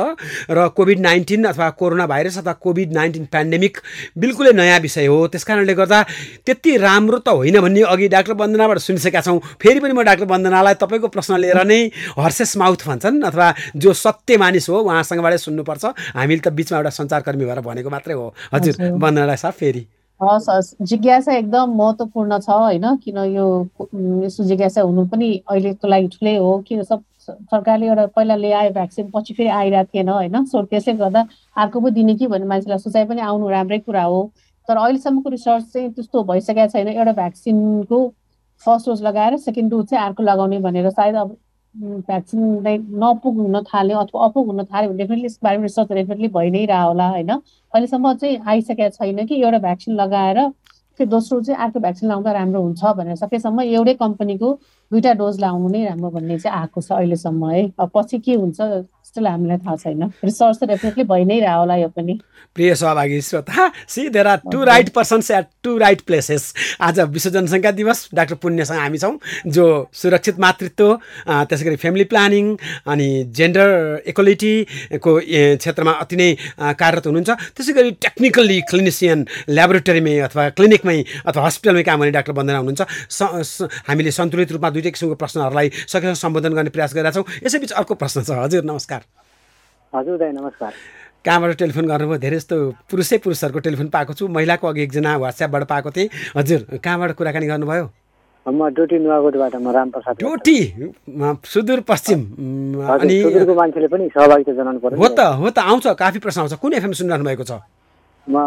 र कोभिड नाइन्टिन अथवा कोरोना भाइरस अथवा कोभिड नाइन्टिन पेन्डेमिक बिल्कुलै नयाँ विषय हो। त्यस कारणले गर्दा त्यति राम्रो त होइन भन्ने अघि डाक्टर वन्दनाबाट सुनिसकेका छौँ। फेरि पनि म डाक्टर वन्दनालाई तपाईँको प्रश्न लिएर नै हर्सेस माउथ भन्छन् अथवा जो सत्य मानिस हो उहाँसँगबाटै सुन्नुपर्छ। हामीले त बिचमा एउटा सञ्चारकर्मी भएर भनेको मात्रै हो। हजुर हजुर। वन्दना साहब फेरि। हस् हस्। जिज्ञासा एकदम महत्त्वपूर्ण छ होइन? किन यो जिज्ञासा हुनु पनि अहिलेको लागि ठुलै हो किन सब सरकारले एउटा पहिला ल्यायो भ्याक्सिन पछि फेरि आइरहेको थिएन होइन? सो त्यसले गर्दा अर्को पो दिने कि भन्ने मान्छेलाई सोचाइ पनि आउनु राम्रै कुरा हो। तर अहिलेसम्मको रिसर्च चाहिँ त्यस्तो भइसकेको छैन। एउटा भ्याक्सिनको फर्स्ट डोज लगाएर सेकेन्ड डोज चाहिँ अर्को लगाउने भनेर सायद अब भ्याक्सिन नै नपुग हुन थाल्यो अथवा अपुग हुन थाल्यो भने डेफिनेटली यसको बारेमा रिसर्च डेफिनेटली भइ नै रह होला होइन? अहिलेसम्म चाहिँ आइसकेको छैन कि एउटा भ्याक्सिन लगाएर फेरि दोस्रो चाहिँ अर्को भ्याक्सिन लाउँदा राम्रो हुन्छ भनेर सकेसम्म एउटै कम्पनीको दुईवटा डोज लाउनु नै राम्रो भन्ने चाहिँ आएको छ अहिलेसम्म है। पछि के हुन्छ? स्टिल हामीलाई थाहा छैन रिसर्च त डेफिनेटली भइ नै रह होला यो पनि प्रिय सहभागी श्रोता see there are to right persons at to right places आज विश्व जनसङ्ख्या दिवस डाक्टर पुण्यसँग हामी छौँ जो सुरक्षित मातृत्व त्यसै गरी फ्यामिली प्लानिङ अनि जेन्डर इक्वलिटीको क्षेत्रमा अति नै कार्यरत हुनुहुन्छ। त्यसै गरी टेक्निकल्ली क्लिनिसियन ल्याबोरेटरीमै अथवा क्लिनिकमै अथवा हस्पिटलमै काम गर्ने डाक्टर बन्दैन हुनुहुन्छ। हामीले सन्तुलित रूपमा दुइटै किसिमको प्रश्नहरूलाई सकेसम्म सम्बोधन गर्ने प्रयास गरेका छौँ यसैबिच अर्को प्रश्न छ। हजुर नमस्कार। हजुर दाइ नमस्कार। कहाँबाट टेलिफोन गर्नुभयो धेरै जस्तो पुरुषै पुरुषहरूको टेलिफोन पाएको छु। महिलाको अघि एकजना वाट्सएपबाट पाएको थिएँ। हजुर कहाँबाट कुराकानी गर्नुभयो? म डोटी नुवाकोटबाट म रामप्रसाद डोटी? सुदूरपश्चिम अनि मान्छेले पनि सहभागिता जनाउनु पर्यो। हो त हो त आउँछ काफी प्रश्न आउँछ। कुन एफएम सुनिरहनु भएको छ? म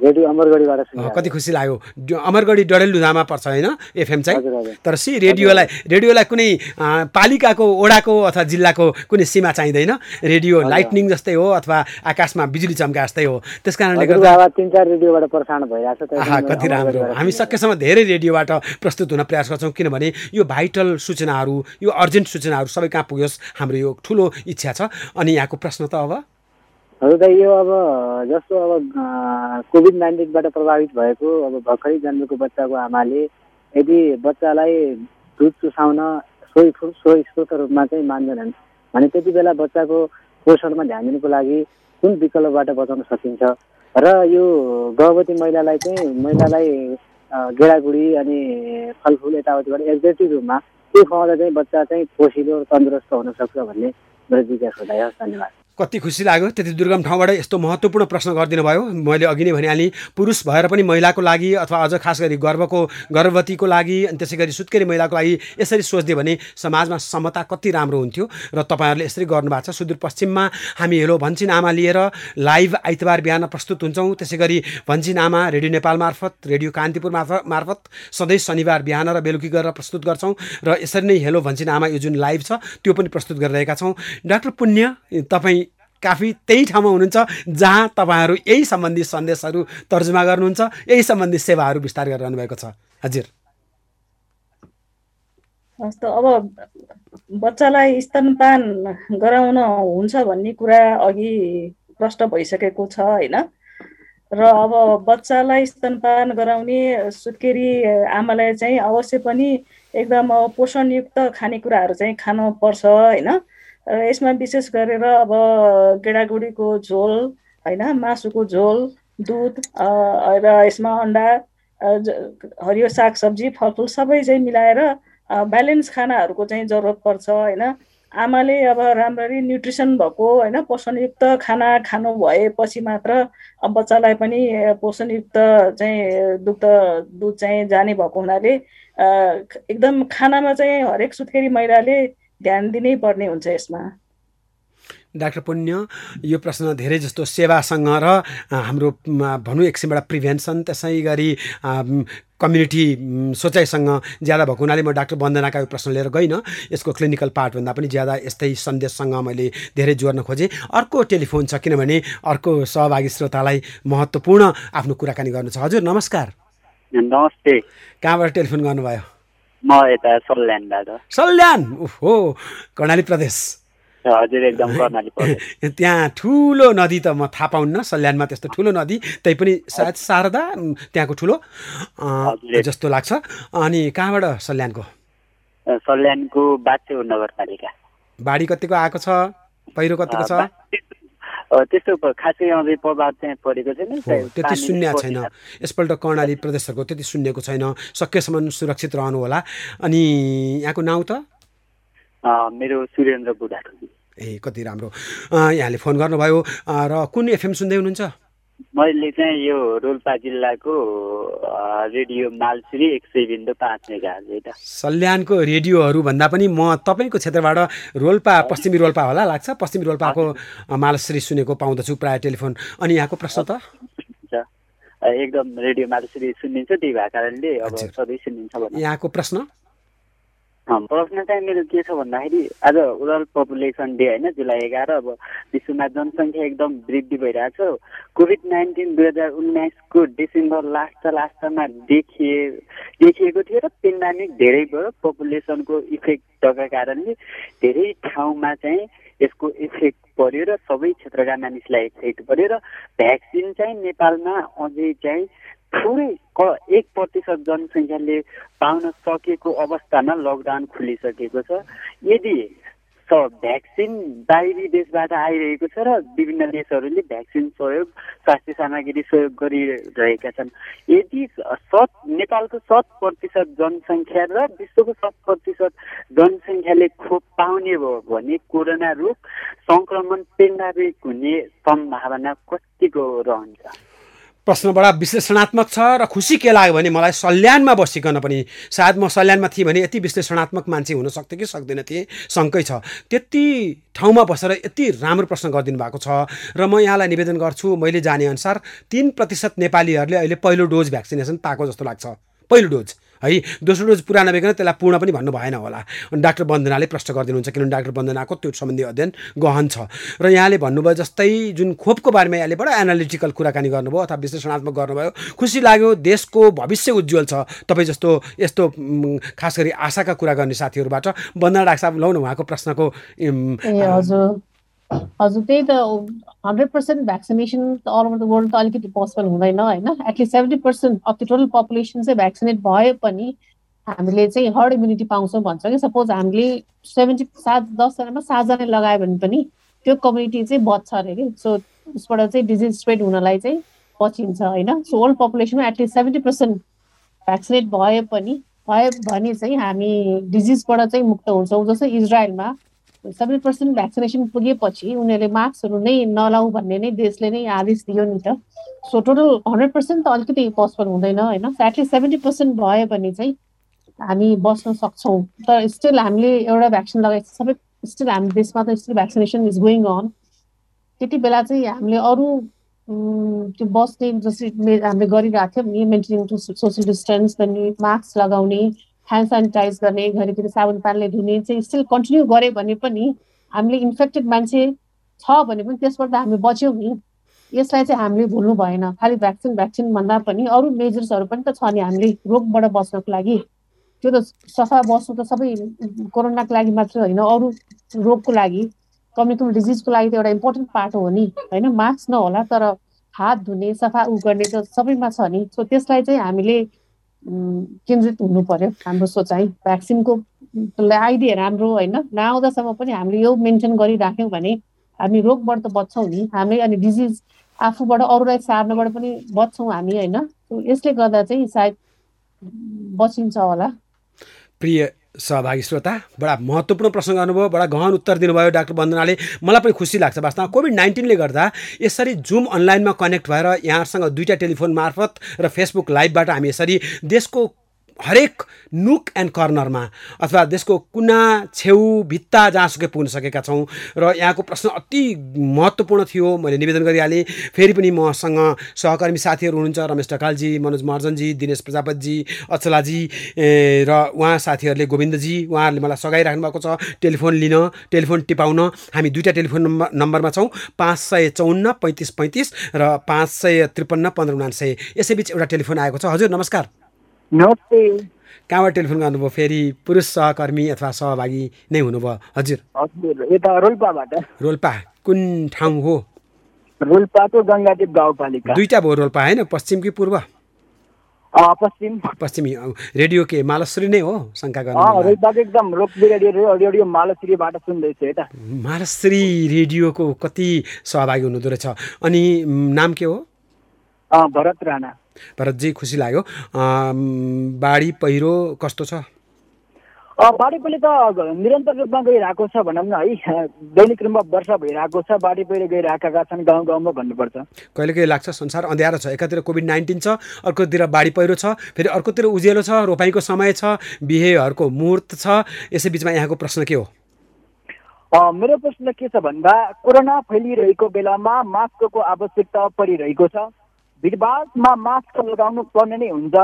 रेडियो अमरगढीबाट कति खुसी लाग्यो। अमरगढी डडेलधुधामा पर्छ होइन एफएम चाहिँ। तर सी रेडियोलाई रेडियोलाई कुनै पालिकाको ओडाको अथवा जिल्लाको कुनै सीमा चाहिँदैन। रेडियो लाइटनिङ जस्तै हो अथवा आकाशमा बिजुली चम्का जस्तै हो। त्यस कारणले गर्दा तिन चार रेडियोबाट प्रसारण भइरहेको छ कति राम्रो। हामी सकेसम्म धेरै रेडियोबाट प्रस्तुत हुन प्रयास गर्छौँ किनभने यो भाइटल सूचनाहरू यो अर्जेन्ट सूचनाहरू सबै कहाँ पुग्योस् हाम्रो यो ठुलो इच्छा छ। अनि यहाँको प्रश्न त अब हजुर यो अब जस्तो अब कोभिड नाइन्टिनबाट प्रभावित भएको अब भर्खरै जन्मेको बच्चाको आमाले यदि बच्चालाई दुध चुसाउन सोही सोही स्रोत रूपमा चाहिँ मान्दैनन् भने त्यति बेला बच्चाको पोषणमा ध्यान दिनुको लागि कुन विकल्पबाट बचाउन सकिन्छ? र यो गर्भवती महिलालाई चाहिँ महिलालाई गेडागुडी अनि फलफुल यताउतिबाट एक्जेक्टिभ रूपमा के खुवाउँदा चाहिँ बच्चा चाहिँ पोसिलो तन्दुरुस्त हुन सक्छ भन्ने मेरो जिज्ञासा धन्यवाद। कति खुसी लाग्यो त्यति दुर्गम ठाउँबाट यस्तो महत्त्वपूर्ण प्रश्न गरिदिनु भयो। मैले अघि नै भनिहालेँ पुरुष भएर पनि महिलाको लागि अथवा अझ खास गरी गर्भको गर्भवतीको लागि अनि त्यसै गरी सुत्केरी महिलाको लागि यसरी सोचिदियो भने समाजमा समता कति राम्रो हुन्थ्यो। र तपाईँहरूले यसरी गर्नुभएको छ। सुदूरपश्चिममा हामी हेलो भन्छिन आमा लिएर लाइभ आइतबार बिहान प्रस्तुत हुन्छौँ। त्यसै गरी भन्छिन आमा रेडियो नेपाल मार्फत रेडियो कान्तिपुर मार्फत मार्फत सधैँ शनिबार बिहान र बेलुकी गरेर प्रस्तुत गर्छौँ। र यसरी नै हेलो भन्छिन आमा यो जुन लाइभ छ त्यो पनि प्रस्तुत गरिरहेका छौँ। डाक्टर पुण्य तपाईँ काफी त्यही ठाउँमा हुनुहुन्छ जहाँ तपाईँहरू यही सम्बन्धी सन्देशहरू तर्जुमा गर्नुहुन्छ यही सम्बन्धी सेवाहरू विस्तार गरिरहनु भएको छ। हजुर। त अब बच्चालाई स्तनपान गराउन हुन्छ भन्ने कुरा अघि प्रश्न भइसकेको छ होइन? र अब बच्चालाई स्तनपान गराउने सुत्केरी आमालाई चाहिँ अवश्य पनि एकदम पोषणयुक्त खानेकुराहरू चाहिँ खानुपर्छ होइन? यसमा विशेष गरेर अब गेडागुडीको झोल होइन मासुको झोल दुध र यसमा अन्डा हरियो सागसब्जी फलफुल सबै चाहिँ मिलाएर ब्यालेन्स खानाहरूको चाहिँ जरुरत पर्छ होइन। आमाले अब राम्ररी न्युट्रिसन भएको होइन पोषणयुक्त खाना खानु भएपछि मात्र बच्चालाई पनि पोषणयुक्त चाहिँ दुग्ध दुध चाहिँ जाने भएको हुनाले एकदम खानामा चाहिँ हरेक सुत्केरी महिलाले ध्यान दिनै पर्ने हुन्छ यसमा। डाक्टर पुण्य यो प्रश्न धेरै जस्तो सेवासँग र हाम्रो भनौँ एक किसिमबाट प्रिभेन्सन त्यसै गरी कम्युनिटी सोचाइसँग ज्यादा भएको हुनाले म डाक्टर वन्दनाका यो प्रश्न लिएर गइनँ यसको क्लिनिकल पार्टभन्दा पनि ज्यादा यस्तै सन्देशसँग मैले धेरै जोड्न खोजेँ। अर्को टेलिफोन छ किनभने अर्को सहभागी श्रोतालाई महत्त्वपूर्ण आफ्नो कुराकानी गर्नु छ। हजुर नमस्कार। नमस्ते। कहाँबाट टेलिफोन गर्नुभयो? म यता सल्यानबाट सल्यान हो कर्णाली प्रदेश हजुर एकदम कर्णाली प्रदेश [LAUGHS] त्यहाँ ठुलो नदी त म थाहा पाउन्न सल्यानमा त्यस्तो ठुलो नदी तै पनि सायद शारदा त्यहाँको ठुलो जस्तो लाग्छ। अनि कहाँबाट सल्यानको सल्यानको बाचे नगरपालिका। बाढी कतिको आएको छ? पहिरो कतिको छ? त्यस्तो खासै प्रभाव चाहिँ परेको छैन त्यति शून्य छैन। यसपल्ट कर्णाली प्रदेशहरूको त्यति सुन्नेको छैन। सकेसम्म सुरक्षित रहनु होला अनि यहाँको नाउँ त? मेरो सुरेन्द्र बुढा ए कति राम्रो। यहाँले फोन गर्नुभयो। र कुन एफएम सुन्दै हुनुहुन्छ? मैले चाहिँ यो रोल्पा जिल्लाको रेडियो मालश्री एक सय बिन्दु पाँच मेगा सल्यानको रेडियोहरू भन्दा पनि म तपाईँको क्षेत्रबाट रोल्पा पश्चिमी रोल्पा होला लाग्छ? पश्चिमी रोल्पाको मालश्री सुनेको पाउँदछु प्रायः टेलिफोन। अनि यहाँको प्रश्न त? एकदम रेडियो मालश्री सुनिन्छ त्यही भएको कारणले अब। सधैँ सुनिन्छ यहाँको प्रश्न? प्रश्न चाहिँ मेरो के छ भन्दाखेरि आज वर्ल्ड पपुलेसन डे होइन जुलाई एघार अब विश्वमा जनसङ्ख्या एकदम वृद्धि भइरहेको छ। कोभिड नाइन्टिन दुई हजार उन्नाइसको डिसेम्बर लास्ट लास्टमा देखिए देखिएको थियो र पेन्डामिक धेरै भयो। पपुलेसनको इफेक्ट भएको कारणले धेरै ठाउँमा चाहिँ यसको इफेक्ट पर्यो र सबै क्षेत्रका मानिसलाई इफेक्ट पर्यो र भ्याक्सिन चाहिँ नेपालमा अझै चाहिँ थोरै एक प्रतिशत जनसङ्ख्याले पाउन सकेको अवस्थामा लकडाउन खुलिसकेको छ। यदि भ्याक्सिन बाहिरी देशबाट आइरहेको छ र विभिन्न देशहरूले भ्याक्सिन सहयोग स्वास्थ्य सामग्री सहयोग गरिरहेका छन् यदि शत नेपालको शत प्रतिशत जनसङ्ख्या र विश्वको शत प्रतिशत जनसङ्ख्याले खोप पाउने भयो भने कोरोना रोग सङ्क्रमण पेन्डामिक हुने सम्भावना कतिको रहन्छ? प्रश्न बडा विश्लेषणात्मक छ र खुसी के लाग्यो भने मलाई सल्यानमा बसिकन पनि सायद म सल्यानमा थिएँ भने यति विश्लेषणात्मक मान्छे हुन सक्थेँ कि सक्दैन थिएँ शङ्कै छ। त्यति ठाउँमा बसेर यति राम्रो प्रश्न गरिदिनु भएको छ र म यहाँलाई निवेदन गर्छु मैले जानेअनुसार तिन प्रतिशत नेपालीहरूले अहिले पहिलो डोज भ्याक्सिनेसन पाएको जस्तो लाग्छ। पहिलो डोज। है? दोस्रो डोज पुरा नभइकन त्यसलाई पूर्ण पनि भन्नु भएन होला। अनि डाक्टर वन्दनाले प्रश्न गरिदिनुहुन्छ किनभने डाक्टर वन्दनाको त्यो सम्बन्धी अध्ययन गहन छ। र यहाँले भन्नुभयो जस्तै जुन खोपको बारेमा यहाँले बडा एनालिटिकल कुराकानी गर्नुभयो अथवा विश्लेषणात्मक गर्नुभयो खुसी लाग्यो देशको भविष्य उज्जवल छ। तपाईँ जस्तो यस्तो खास गरी आशाका कुरा गर्ने साथीहरूबाट वन्दना डाक्टर साहब लौ न उहाँको प्रश्नको हजुर त्यही त hundred percent vaccination all over the world त अलिकति पोसिबल हुँदैन होइन? At least seventy percent of the total population चाहिँ भ्याक्सिनेट भए पनि हामीले चाहिँ हर्ड इम्युनिटी पाउँछौँ भन्छ कि। सपोज हामीले सेभेन्टी सात दसजनामा सातजना लगायो भने पनि त्यो कम्युनिटी चाहिँ बच्छ अरे कि। सो उसबाट चाहिँ डिजिज स्प्रेड हुनलाई चाहिँ बचिन्छ होइन? So world पपुलेसनमा at least seventy percent vaccinate भए पनि भयो भने चाहिँ हामी डिजिजबाट चाहिँ मुक्त हुन्छौँ। जस्तै इजरायलमा सेभेन्टी पर्सेन्ट भ्याक्सिनेसन पुगेपछि उनीहरूले मास्कहरू नै नलाऊ भन्ने नै देशले नै आदेश दियो नि त। सो टोटल हन्ड्रेड पर्सेन्ट त अलिकति पोसिबल हुँदैन होइन? एटलिस्ट सेभेन्टी पर्सेन्ट भयो भने चाहिँ हामी बस्न सक्छौँ। तर स्टिल हामीले एउटा भ्याक्सिन लगाएपछि सबै स्टिल हाम्रो देशमा त still vaccination is going on त्यति बेला चाहिँ हामीले अरू त्यो बस्ने जसरी हामीले गरिरहेको थियौँ नि मेन्टेनिङ सोसियल डिस्टेन्स अनि मास्क लगाउने ह्यान्ड सेनिटाइज गर्ने घरिघरि साबुन पानीले धुने चाहिँ स्टिल कन्टिन्यू गऱ्यो भने पनि हामीले इन्फेक्टेड मान्छे छ भने पनि त्यसबाट त हामी बच्यौँ नि। यसलाई चाहिँ हामीले भुल्नु भएन। खालि भ्याक्सिन भ्याक्सिन भन्दा पनि अरू मेजर्सहरू पनि त छ नि हामीले रोगबाट बच्नको लागि। त्यो त सफा बस्नु त सबै कोरोनाको लागि मात्रै होइन अरू रोगको लागि कम्युनिकेबल डिजिजको लागि त एउटा इम्पोर्टेन्ट पार्ट हो नि। होइन मास्क नहोला तर हात धुने सफा उ गर्ने त सबैमा छ नि। सो त्यसलाई चाहिँ हामीले केन्द्रित हुनु पर्यो हाम्रो सोचाइ भ्याक्सिनको आइडिया राम्रो होइन नआउँदासम्म पनि हामीले यो मेन्टेन गरिराख्यौँ भने हामी रोगबाट त बच्छौँ नि। हामी अनि डिजिज आफूबाट अरूलाई सार्नबाट पनि बच्छौँ हामी होइन। यसले गर्दा चाहिँ सायद बचिन्छ होला। प्रिय सहभागी श्रोता बडा महत्त्वपूर्ण प्रश्न गर्नुभयो बडा गहन उत्तर दिनुभयो डाक्टर वन्दनाले। मलाई पनि खुसी लाग्छ वास्तवमा कोभिड नाइन्टिनले गर्दा यसरी जुम अनलाइनमा कनेक्ट भएर यहाँहरूसँग दुईवटा टेलिफोन मार्फत र फेसबुक लाइभबाट हामी यसरी देशको हरेक नुक एन्ड कर्नरमा अथवा देशको कुना छेउ भित्ता जहाँसुकै पुग्न सकेका छौँ र यहाँको प्रश्न अति महत्त्वपूर्ण थियो मैले निवेदन गरिहालेँ। फेरि पनि मसँग सहकर्मी साथीहरू हुनुहुन्छ रमेश ढकालजी मनोज महर्जनजी दिनेश प्रजापतजी अचलाजी र उहाँ साथीहरूले गोविन्दजी उहाँहरूले मलाई सघाइराख्नु भएको छ। टेलिफोन लिन टेलिफोन टिपाउन। हामी दुईवटा टेलिफोन नम्बर नम्बरमा छौँ। पाँच सय चौन्न पैँतिस पैँतिस र पाँच सय त्रिपन्न पन्ध्र उनान्सय। यसैबिच एउटा टेलिफोन आएको छ। हजुर नमस्कार। कहाँबाट टेलिफोन गर्नुभयो? फेरि पुरुष सहकर्मी अथवा सहभागी नै हुनुभयो। हजुर। हजुर यता रोल्पाबाट। रोल्पा कुन ठाउँ हो? रोल्पाको गङ्गादेव गाउँपालिका। दुईवटा भयो रोल्पा होइन? पश्चिम कि पूर्व? पश्चिम। पश्चिमी। रेडियो के? मालश्री नै हो शङ्का गर्नु एकदम रेडियो मालश्रीबाट सुन्दैछु यता। मालश्री रेडियोको कति सहभागी हुनुहुँदो रहेछ? अनि नाम के हो? भरत राणा। भरतजी खुसी लाग्यो। बाढी पहिरो कस्तो छ? बाढी पहिरो त निरन्तर रूपमा गइरहेको छ भनौँ न है। दैनिक रूपमा वर्षा भइरहेको छ बाढी पहिरो गइरहेका छन् गाउँ गाउँमा भन्नुपर्छ। कहिले कहिले लाग्छ संसार अँध्यारो छ। एकातिर कोभिड नाइन्टिन छ अर्कोतिर बाढी पहिरो छ फेरि अर्कोतिर उज्यालो छ रोपाइँको समय छ बिहेहरूको मुहुर्त छ। यसै बिचमा यहाँको प्रश्न के हो? मेरो प्रश्न के छ भन्दा कोरोना फैलिरहेको बेलामा मास्कको आवश्यकता परिरहेको छ। भिडभाडमा मास्क लगाउनु पर्ने नै हुन्छ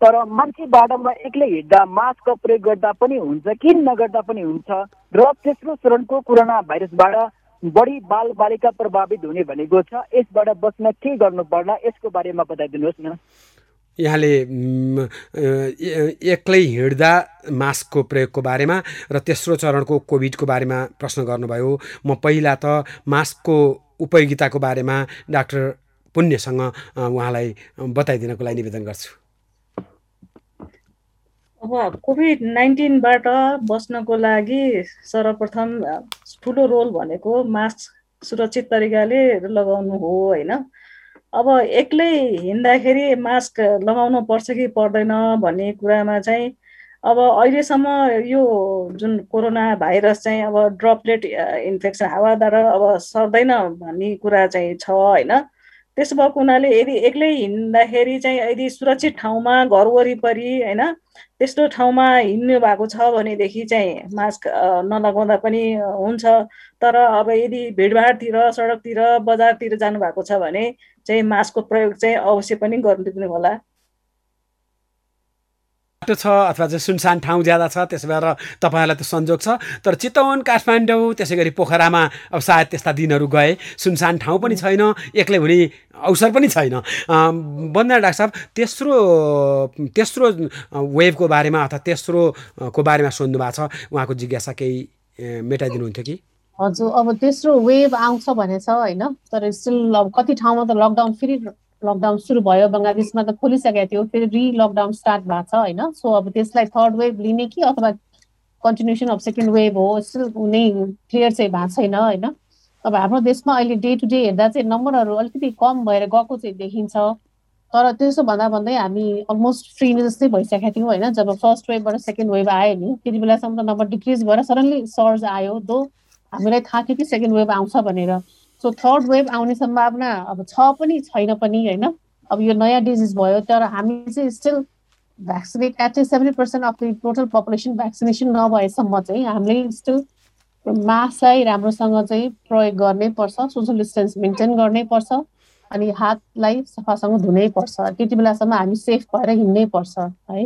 तर मान्छे बाटोमा एक्लै हिँड्दा मास्क प्रयोग गर्दा पनि हुन्छ कि नगर्दा पनि हुन्छ? र तेस्रो चरणको कोरोना भाइरसबाट बढी बाल बालिका प्रभावित हुने भनेको छ। यसबाट बच्न के गर्नु पर्ला? यसको बारेमा बताइदिनुहोस् न। यहाँले एक्लै हिँड्दा मास्कको प्रयोगको बारेमा र तेस्रो चरणको कोभिडको बारेमा प्रश्न गर्नुभयो। म पहिला त मास्कको उपयोगिताको बारेमा डाक्टर पुण्यसँग उहाँलाई बताइदिनको लागि निवेदन गर्छु। अब कोभिड नाइन्टिनबाट बस्नको लागि सर्वप्रथम ठुलो रोल भनेको मास्क सुरक्षित तरिकाले लगाउनु हो होइन? अब एक्लै हिँड्दाखेरि मास्क लगाउनु पर्छ कि पर्दैन भन्ने कुरामा चाहिँ अब अहिलेसम्म यो जुन कोरोना भाइरस चाहिँ अब ड्रपलेट इन्फेक्सन हावाद्वारा अब सर्दैन भन्ने कुरा चाहिँ छ होइन? त्यसो भएको हुनाले यदि एक्लै हिँड्दाखेरि चाहिँ यदि सुरक्षित ठाउँमा घर वरिपरि होइन त्यस्तो ठाउँमा हिँड्नु भएको छ भनेदेखि चाहिँ मास्क नलगाउँदा पनि हुन्छ। तर अब यदि भिडभाडतिर सडकतिर बजारतिर जानुभएको छ भने चाहिँ मास्कको प्रयोग चाहिँ अवश्य पनि गरिदिनु होला। बाटो छ अथवा चाहिँ सुनसान ठाउँ ज्यादा छ त्यसो भएर तपाईँहरूलाई त संजोग छ। तर चितवन काठमाडौँ त्यसै गरी पोखरामा अब सायद त्यस्ता दिनहरू गए। सुनसान ठाउँ पनि छैन एक्लै हुने अवसर पनि छैन। वन्दना डाक्टर साहब तेस्रो तेस्रो वेभको बारेमा अथवा तेस्रोको बारेमा सोध्नु भएको छ। उहाँको जिज्ञासा केही मेटाइदिनुहुन्थ्यो कि? हजुर अब तेस्रो वेभ आउँछ भने छ होइन? तर स्टिल अब कति ठाउँमा त लकडाउन फेरि लकडाउन सुरु भयो बङ्गलादेशमा त खोलिसकेको थियो फेरि रि लकडाउन स्टार्ट भएको छ होइन? सो अब त्यसलाई थर्ड वेभ लिने कि अथवा कन्टिन्युसन अफ सेकेन्ड वेभ हो स्टिल कुनै क्लियर चाहिँ भएको छैन होइन? अब हाम्रो देशमा अहिले डे टु डे हेर्दा चाहिँ नम्बरहरू अलिकति कम भएर गएको चाहिँ देखिन्छ। तर त्यसो भन्दा भन्दै हामी अलमोस्ट फ्री नै जस्तै भइसकेका थियौँ होइन? जब फर्स्ट वेभबाट सेकेन्ड वेभ आयो नि त्यति बेलासम्म त नम्बर डिक्रिज भएर सडनली सर्ज आयो दो हामीलाई थाहा थियो कि सेकेन्ड वेभ आउँछ भनेर। सो थर्ड वेभ आउने सम्भावना अब छ पनि छैन पनि होइन? अब यो नयाँ डिजिज भयो तर हामी चाहिँ still vaccinate at least seventy percent of the total population vaccination नभएसम्म चाहिँ हामीले स्टिल मास्कलाई राम्रोसँग चाहिँ प्रयोग गर्नै पर्छ सोसियल डिस्टेन्स मेन्टेन गर्नै पर्छ अनि हातलाई सफासँग धुनै पर्छ। त्यति बेलासम्म हामी सेफ भएर हिँड्नै पर्छ है?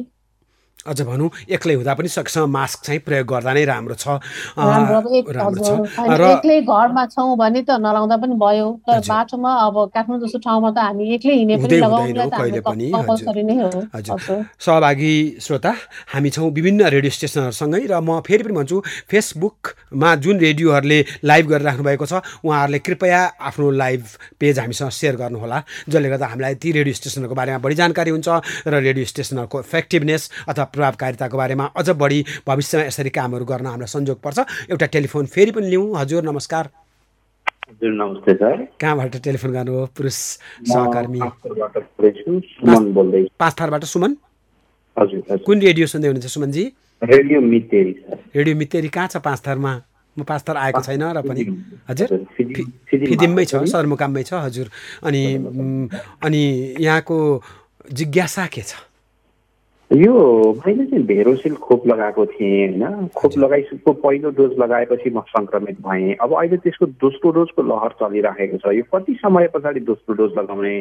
अझ भनौँ एक्लै हुँदा पनि सकेसम्म मास्क चाहिँ प्रयोग गर्दा नै राम्रो छ। राम्रो छ। र एक्लै घरमा छौँ भने त नलाउँदा पनि भयो। तर। बाटोमा अब काठमाडौँ जस्तो ठाउँमा त हामी एक्लै हिँडे पनि कहिले पनि। हजुर। सहभागी श्रोता हामी छौँ विभिन्न रेडियो स्टेसनहरूसँगै र म फेरि पनि भन्छु फेसबुकमा जुन रेडियोहरूले लाइभ गरिराख्नु भएको छ उहाँहरूले कृपया आफ्नो लाइभ पेज हामीसँग सेयर गर्नुहोला। जसले गर्दा हामीलाई ती रेडियो स्टेसनहरूको बारेमा बढी जानकारी हुन्छ र रेडियो स्टेसनहरूको इफेक्टिभनेस अथवा प्रभावकारिताको बारेमा अझ बढी भविष्यमा यसरी कामहरू गर्न हामीलाई संयोग पर्छ। एउटा टेलिफोन फेरि पनि लिउँ। हजुर नमस्कार। हजुर नमस्ते सर। कहाँबाट टेलिफोन गर्नुभयो पुरुष सहकर्मी। पाँचथरबाट सुमन बोल्दैछु। पाँच थरबाट सुमन? हजुर कुन रेडियो सुन्दै हुनुहुन्छ सुमनजी? रेडियो मितेरी सर। रेडियो मितेरी कहाँ छ पाँच थरमा म पाँच थर आएको छैन र पनि। हजुर। फिदिममा छ पनि। सदरमुकाममै छ हजुर। अनि अनि यहाँको जिज्ञासा के छ? यो मैले चाहिँ भेरोसिल खोप लगाएको थिएँ होइन? खोप लगाइसकेको पहिलो डोज लगाएपछि म सङ्क्रमित भएँ। अब अहिले त्यसको दोस्रो डोजको लहर चलिराखेको छ। यो कति समय पछाडि दोस्रो डोज लगाउने?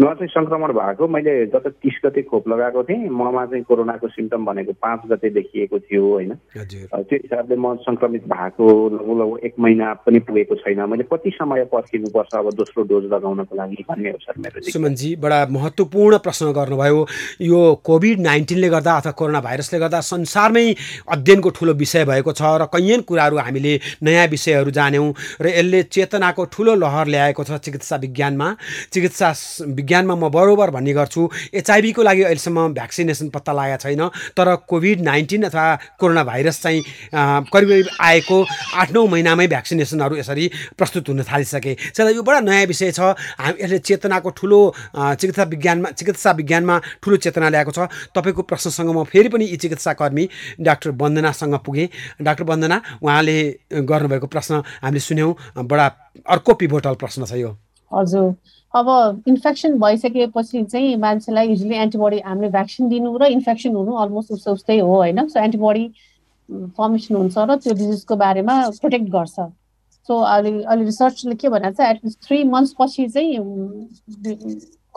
म चाहिँ सङ्क्रमण भएको मैले गत तिस गते खोप लगाएको थिएँ ममा चाहिँ कोरोनाको सिम्टम भनेको पाँच गते देखिएको थियो होइन? त्यो हिसाबले म सङ्क्रमित भएको लगभग लगभग एक महिना पनि पुगेको छैन। मैले कति समय पर्खिनुपर्छ अब दोस्रो डोज लगाउनको लागि भन्ने हो सर मेरो। सुमनजी बडा महत्त्वपूर्ण प्रश्न गर्नुभयो। यो कोभिड नाइन्टिनले गर्दा अथवा कोरोना भाइरसले गर्दा संसारमै अध्ययनको ठुलो विषय भएको छ र कैयन कुराहरू हामीले नयाँ विषयहरू जान्यौँ र यसले चेतनाको ठुलो लहर ल्याएको छ चिकित्सा विज्ञानमा। चिकित्सा विज्ञानमा म बरोबर भन्ने गर्छु एचआइभीको लागि अहिलेसम्म भ्याक्सिनेसन पत्ता लागेको छैन तर कोभिड नाइन्टिन अथवा कोरोना भाइरस चाहिँ करिब आएको आठ नौ महिनामै भ्याक्सिनेसनहरू यसरी प्रस्तुत हुन थालिसके। त्यसलाई यो बडा नयाँ विषय छ। हामी यसले चेतनाको ठुलो चिकित्सा विज्ञानमा चिकित्सा विज्ञानमा ठुलो चेतना ल्याएको छ। तपाईँ तपाईँको प्रश्नसँग म फेरि पनि यी चिकित्साकर्मी डाक्टर वन्दनासँग पुगेँ। डाक्टर वन्दना उहाँले गर्नुभएको प्रश्न हामीले सुन्यौँ। बडा अर्को पिभोटल प्रश्न छ यो। हजुर। अब इन्फेक्सन भइसकेपछि चाहिँ मान्छेलाई युजली एन्टिबडी हामीले भ्याक्सिन दिनु र इन्फेक्सन हुनु अलमोस्ट उस्तै उस्तै हो होइन? सो एन्टिबडी फर्मेसन हुन्छ र त्यो डिजिजको बारेमा प्रोटेक्ट गर्छ। सो अहिले अहिले रिसर्चले के भनेको छ एटलिस्ट थ्री मन्थ्स पछि चाहिँ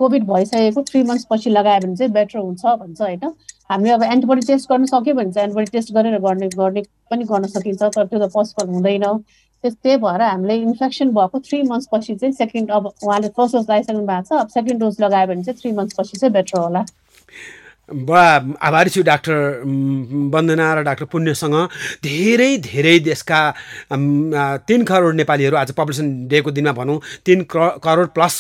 कोभिड भइसकेको थ्री मन्थ्स पछि लगायो भने चाहिँ बेटर हुन्छ भन्छ होइन? हामीले अब एन्टिबडी टेस्ट गर्न सक्यो भने चाहिँ एन्टिबडी टेस्ट गरेर गर्ने गर्ने पनि गर्न सकिन्छ तर त्यो त पोसिबल हुँदैन। त्यही भएर हामीले इन्फेक्सन भएको थ्री मन्थ्स पछि चाहिँ सेकेन्ड अब उहाँले फर्स्ट डोज लगाइसक्नु भएको छ अब सेकेन्ड डोज लगायो भने चाहिँ थ्री मन्थ्स पछि चाहिँ बेटर होला। बडा आभारी छु डाक्टर वन्दना र डाक्टर पुण्यसँग। धेरै धेरै देशका तिन करोड नेपालीहरू आज पपुलेसन डेको दिनमा भनौँ तिन करोड प्लस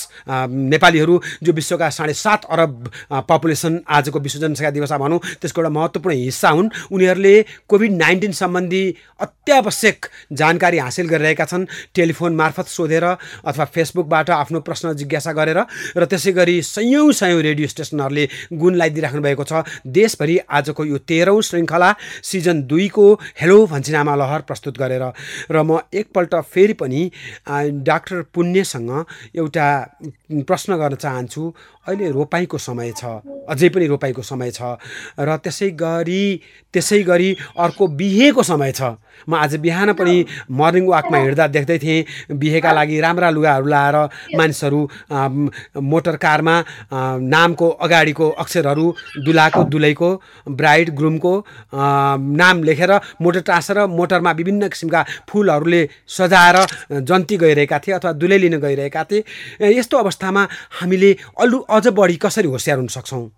नेपालीहरू जो विश्वका साढे सात अरब पपुलेसन आजको विश्व जनसङ्ख्या दिवसमा भनौँ त्यसको एउटा महत्त्वपूर्ण हिस्सा हुन्। उनीहरूले कोभिड नाइन्टिन सम्बन्धी अत्यावश्यक जानकारी हासिल गरिरहेका छन् टेलिफोन मार्फत सोधेर अथवा फेसबुकबाट आफ्नो प्रश्न जिज्ञासा गरेर र त्यसै गरी सयौँ सयौँ रेडियो स्टेसनहरूले गुण लगाइदिइराख्नु छ। देशभरि आजको यो तेह्रौँ श्रृङ्खला सिजन दुईको हेलो भन्छिनामा लहर प्रस्तुत गरेर र म एकपल्ट फेरि पनि डाक्टर पुण्यसँग एउटा प्रश्न गर्न चाहन्छु। अहिले रोपाइँको समय छ अझै पनि रोपाइँको समय छ र त्यसै गरी त्यसै गरी अर्को बिहेको समय छ। म आज बिहान पनि मर्निङ वाकमा हिँड्दा देख्दै थिएँ बिहेका लागि राम्रा लुगाहरू लाएर मानिसहरू मोटर कारमा नामको अगाडिको अक्षरहरू दुलाको दुलैको ब्राइड ग्रुमको नाम लेखेर मोटर टाँसेर मोटरमा विभिन्न किसिमका फुलहरूले सजाएर जन्ती गइरहेका थिए अथवा दुलै लिन गइरहेका थिए। यस्तो अवस्थामा हामीले अरू अझ बढी कसरी होसियार हुन सक्छौँ?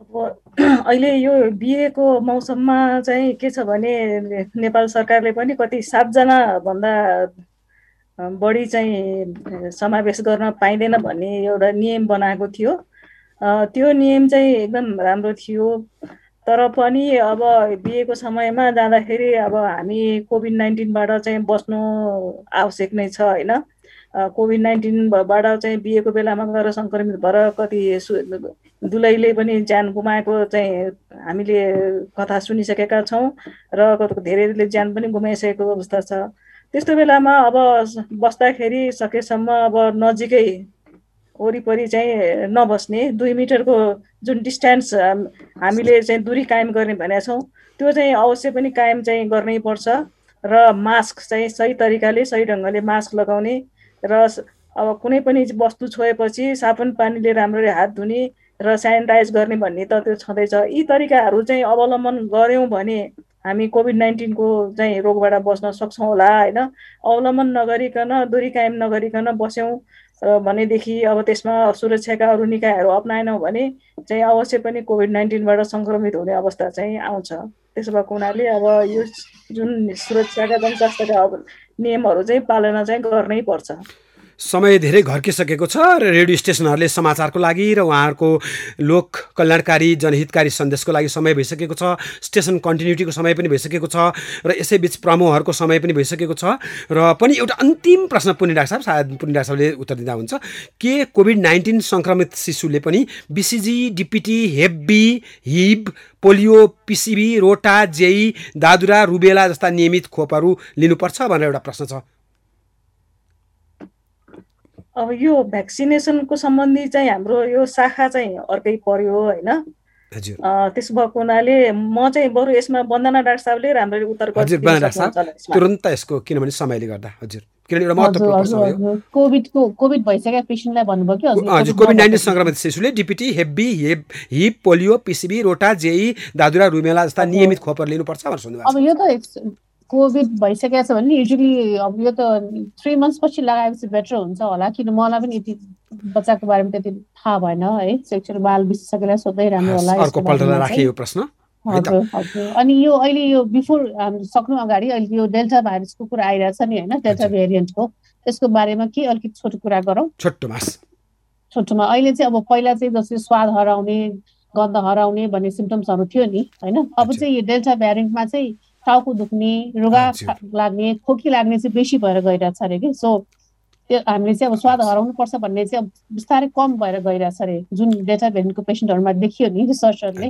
अब [CLEARS THROAT] अहिले यो बिहेको मौसममा चाहिँ के छ भने नेपाल सरकारले पनि कति सातजना भन्दा बढी चाहिँ समावेश गर्न पाइँदैन भन्ने एउटा नियम बनाएको थियो। त्यो नियम चाहिँ एकदम राम्रो थियो। तर पनि अब बिहेको समयमा जाँदाखेरि अब हामी कोभिड नाइन्टिनबाट चाहिँ बस्नु आवश्यक नै छ होइन? कोभिड नाइन्टिनबाट चाहिँ बिहेको बेलामा गएर सङ्क्रमित भएर कति दुलैले पनि ज्यान गुमाएको चाहिँ हामीले कथा सुनिसकेका छौँ र धेरैले ज्यान पनि गुमाइसकेको अवस्था छ। त्यस्तो बेलामा अब बस्दाखेरि सकेसम्म अब नजिकै वरिपरि चाहिँ नबस्ने दुई मिटरको जुन डिस्टेन्स हामीले चाहिँ दुरी कायम गर्ने भनेका छौँ त्यो चाहिँ अवश्य पनि कायम चाहिँ गर्नै पर्छ। र मास्क चाहिँ सही तरिकाले सही ढङ्गले मास्क लगाउने र अब कुनै पनि वस्तु छोएपछि साबुन पानीले राम्ररी हात धुने र सेनिटाइज गर्ने भन्ने त त्यो छँदैछ। यी तरिकाहरू चाहिँ अवलम्बन गऱ्यौँ भने हामी कोभिड नाइन्टिनको चाहिँ रोगबाट बस्न सक्छौँ होला होइन? अवलम्बन नगरिकन दूरी कायम नगरिकन बस्यौँ। भनेदेखि अब त्यसमा सुरक्षाका अरू निकायहरू अप्नाएनौँ भने चाहिँ अवश्य पनि कोभिड नाइन्टिनबाट सङ्क्रमित हुने अवस्था चाहिँ आउँछ। त्यसो भएको हुनाले अब यो जुन सुरक्षाका जनस्वास्थ्यका नियमहरू चाहिँ पालना चाहिँ गर्नै पर्छ। समय धेरै घर्किसकेको छ र रेडियो स्टेसनहरूले समाचारको लागि र उहाँहरूको लोक कल्याणकारी जनहितकारी सन्देशको लागि समय भइसकेको छ। स्टेसन कन्टिन्युटीको समय पनि भइसकेको छ र यसैबिच प्रमोहरूको समय पनि भइसकेको छ र पनि एउटा अन्तिम प्रश्न पुण्य डाक्टर साहब सायद पुण्य डाक्टर साहबले उत्तर दिँदा हुन्छ। के कोभिड नाइन्टिन सङ्क्रमित शिशुले पनि BCG DPT hep B Hib polio PCV rota JE दादुरा rubella जस्ता नियमित खोपहरू लिनुपर्छ भनेर एउटा प्रश्न छ। अब यो भ्याक्सिनेसनको सम्बन्धी चाहिँ हाम्रो यो शाखा चाहिँ अर्कै पर्यो होइन। त्यसो भएको हुनाले म चाहिँ बरु यसमा वन्दना डाक्टर साहबले राम्ररी उत्तर तुरन्त यसको किनभने समयले गर्दा हजुर। कोभिडको कोभिड भइसकेका पेसेन्टलाई भन्नुभयो कि हजुर? कोभिड नाइन्टिन सङ्क्रमित शिशुले DPT hep B hep Hib polio PCV rota JE दादुरा Rumela जस्ता नियमित खोपहरू लिनुपर्छ भनेर अब यो त कोभिड भइसकेको छ भने युजली अब यो त थ्री मन्थ्स पछि लगाएपछि बेटर हुन्छ होला। किन मलाई पनि यति बच्चाको बारेमा त्यति थाहा भएन है। सेक्सुअल बाल विशेषज्ञलाई सोध्दै राम्रो होला हजुर हजुर। अनि यो अहिले यो बिफोर सक्नु अगाडि अहिले यो डेल्टा भाइरसको कुरा आइरहेछ नि होइन डेल्टा भेरिएन्टको त्यसको बारेमा के अलिकति छोटो कुरा गरौँ। छोटोमा छोटोमा अहिले चाहिँ अब पहिला चाहिँ जस्तै स्वाद हराउने गन्ध हराउने भन्ने सिम्टम्सहरू थियो नि होइन। अब चाहिँ यो डेल्टा भेरिएन्टमा चाहिँ टाउको दुख्ने रुगा लाग्ने खोकी लाग्ने चाहिँ बेसी भएर गइरहेछ अरे कि? सो त्यो हामीले चाहिँ अब स्वाद हराउनुपर्छ भन्ने चाहिँ अब बिस्तारै कम भएर गइरहेछ अरे। जुन डेटा भेन्टको पेसेन्टहरूमा देखियो नि रिसर्चरले।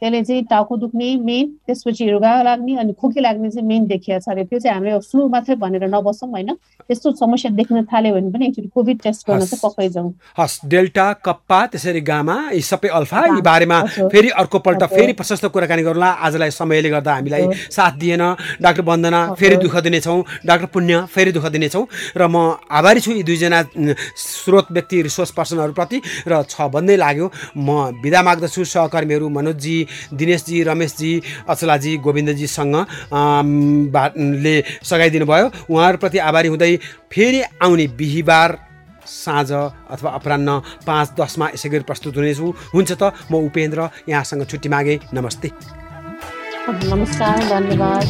त्यसले चाहिँ टाउको दुख्ने मेन त्यसपछि रुगा लाग्ने अनि खोकी लाग्ने चाहिँ मेन देखिया छ अरे। त्यो चाहिँ हामीले फ्लू मात्रै भनेर नबसौँ होइन? त्यस्तो समस्या देख्न थाल्यो भने पनि एकचोटि कोभिड टेस्ट गर्न चाहिँ पक्कै जाउँ। हस् डेल्टा कप्पा त्यसरी गामा यी सबै अल्फा यी बारेमा फेरि अर्को पल्ट फेरि प्रशस्त कुराकानी गरौँला। आजलाई समयले गर्दा हामीलाई साथ दिएन। डाक्टर वन्दना फेरि दुःख दिनेछौँ। डाक्टर पुण्य फेरि दुःख दिनेछौँ। र म आभारी छु यी दुईजना स्रोत व्यक्ति रिसोर्स पर्सनहरूप्रति। र छ भन्दै लाग्यो। म बिदा माग्दछु। सहकर्मीहरू मनोजजी दिनेशजी रमेशजी अचलाजी गोविन्दजीसँग ले सघाइदिनु भयो उहाँहरूप्रति आभारी हुँदै फेरि आउने बिहिबार साँझ अथवा अपरान्न पाँच दसमा यसै गरी प्रस्तुत हुनेछु। हुन्छ त म उपेन्द्र यहाँसँग छुट्टी मागेँ। नमस्ते। नमस्कार धन्यवाद।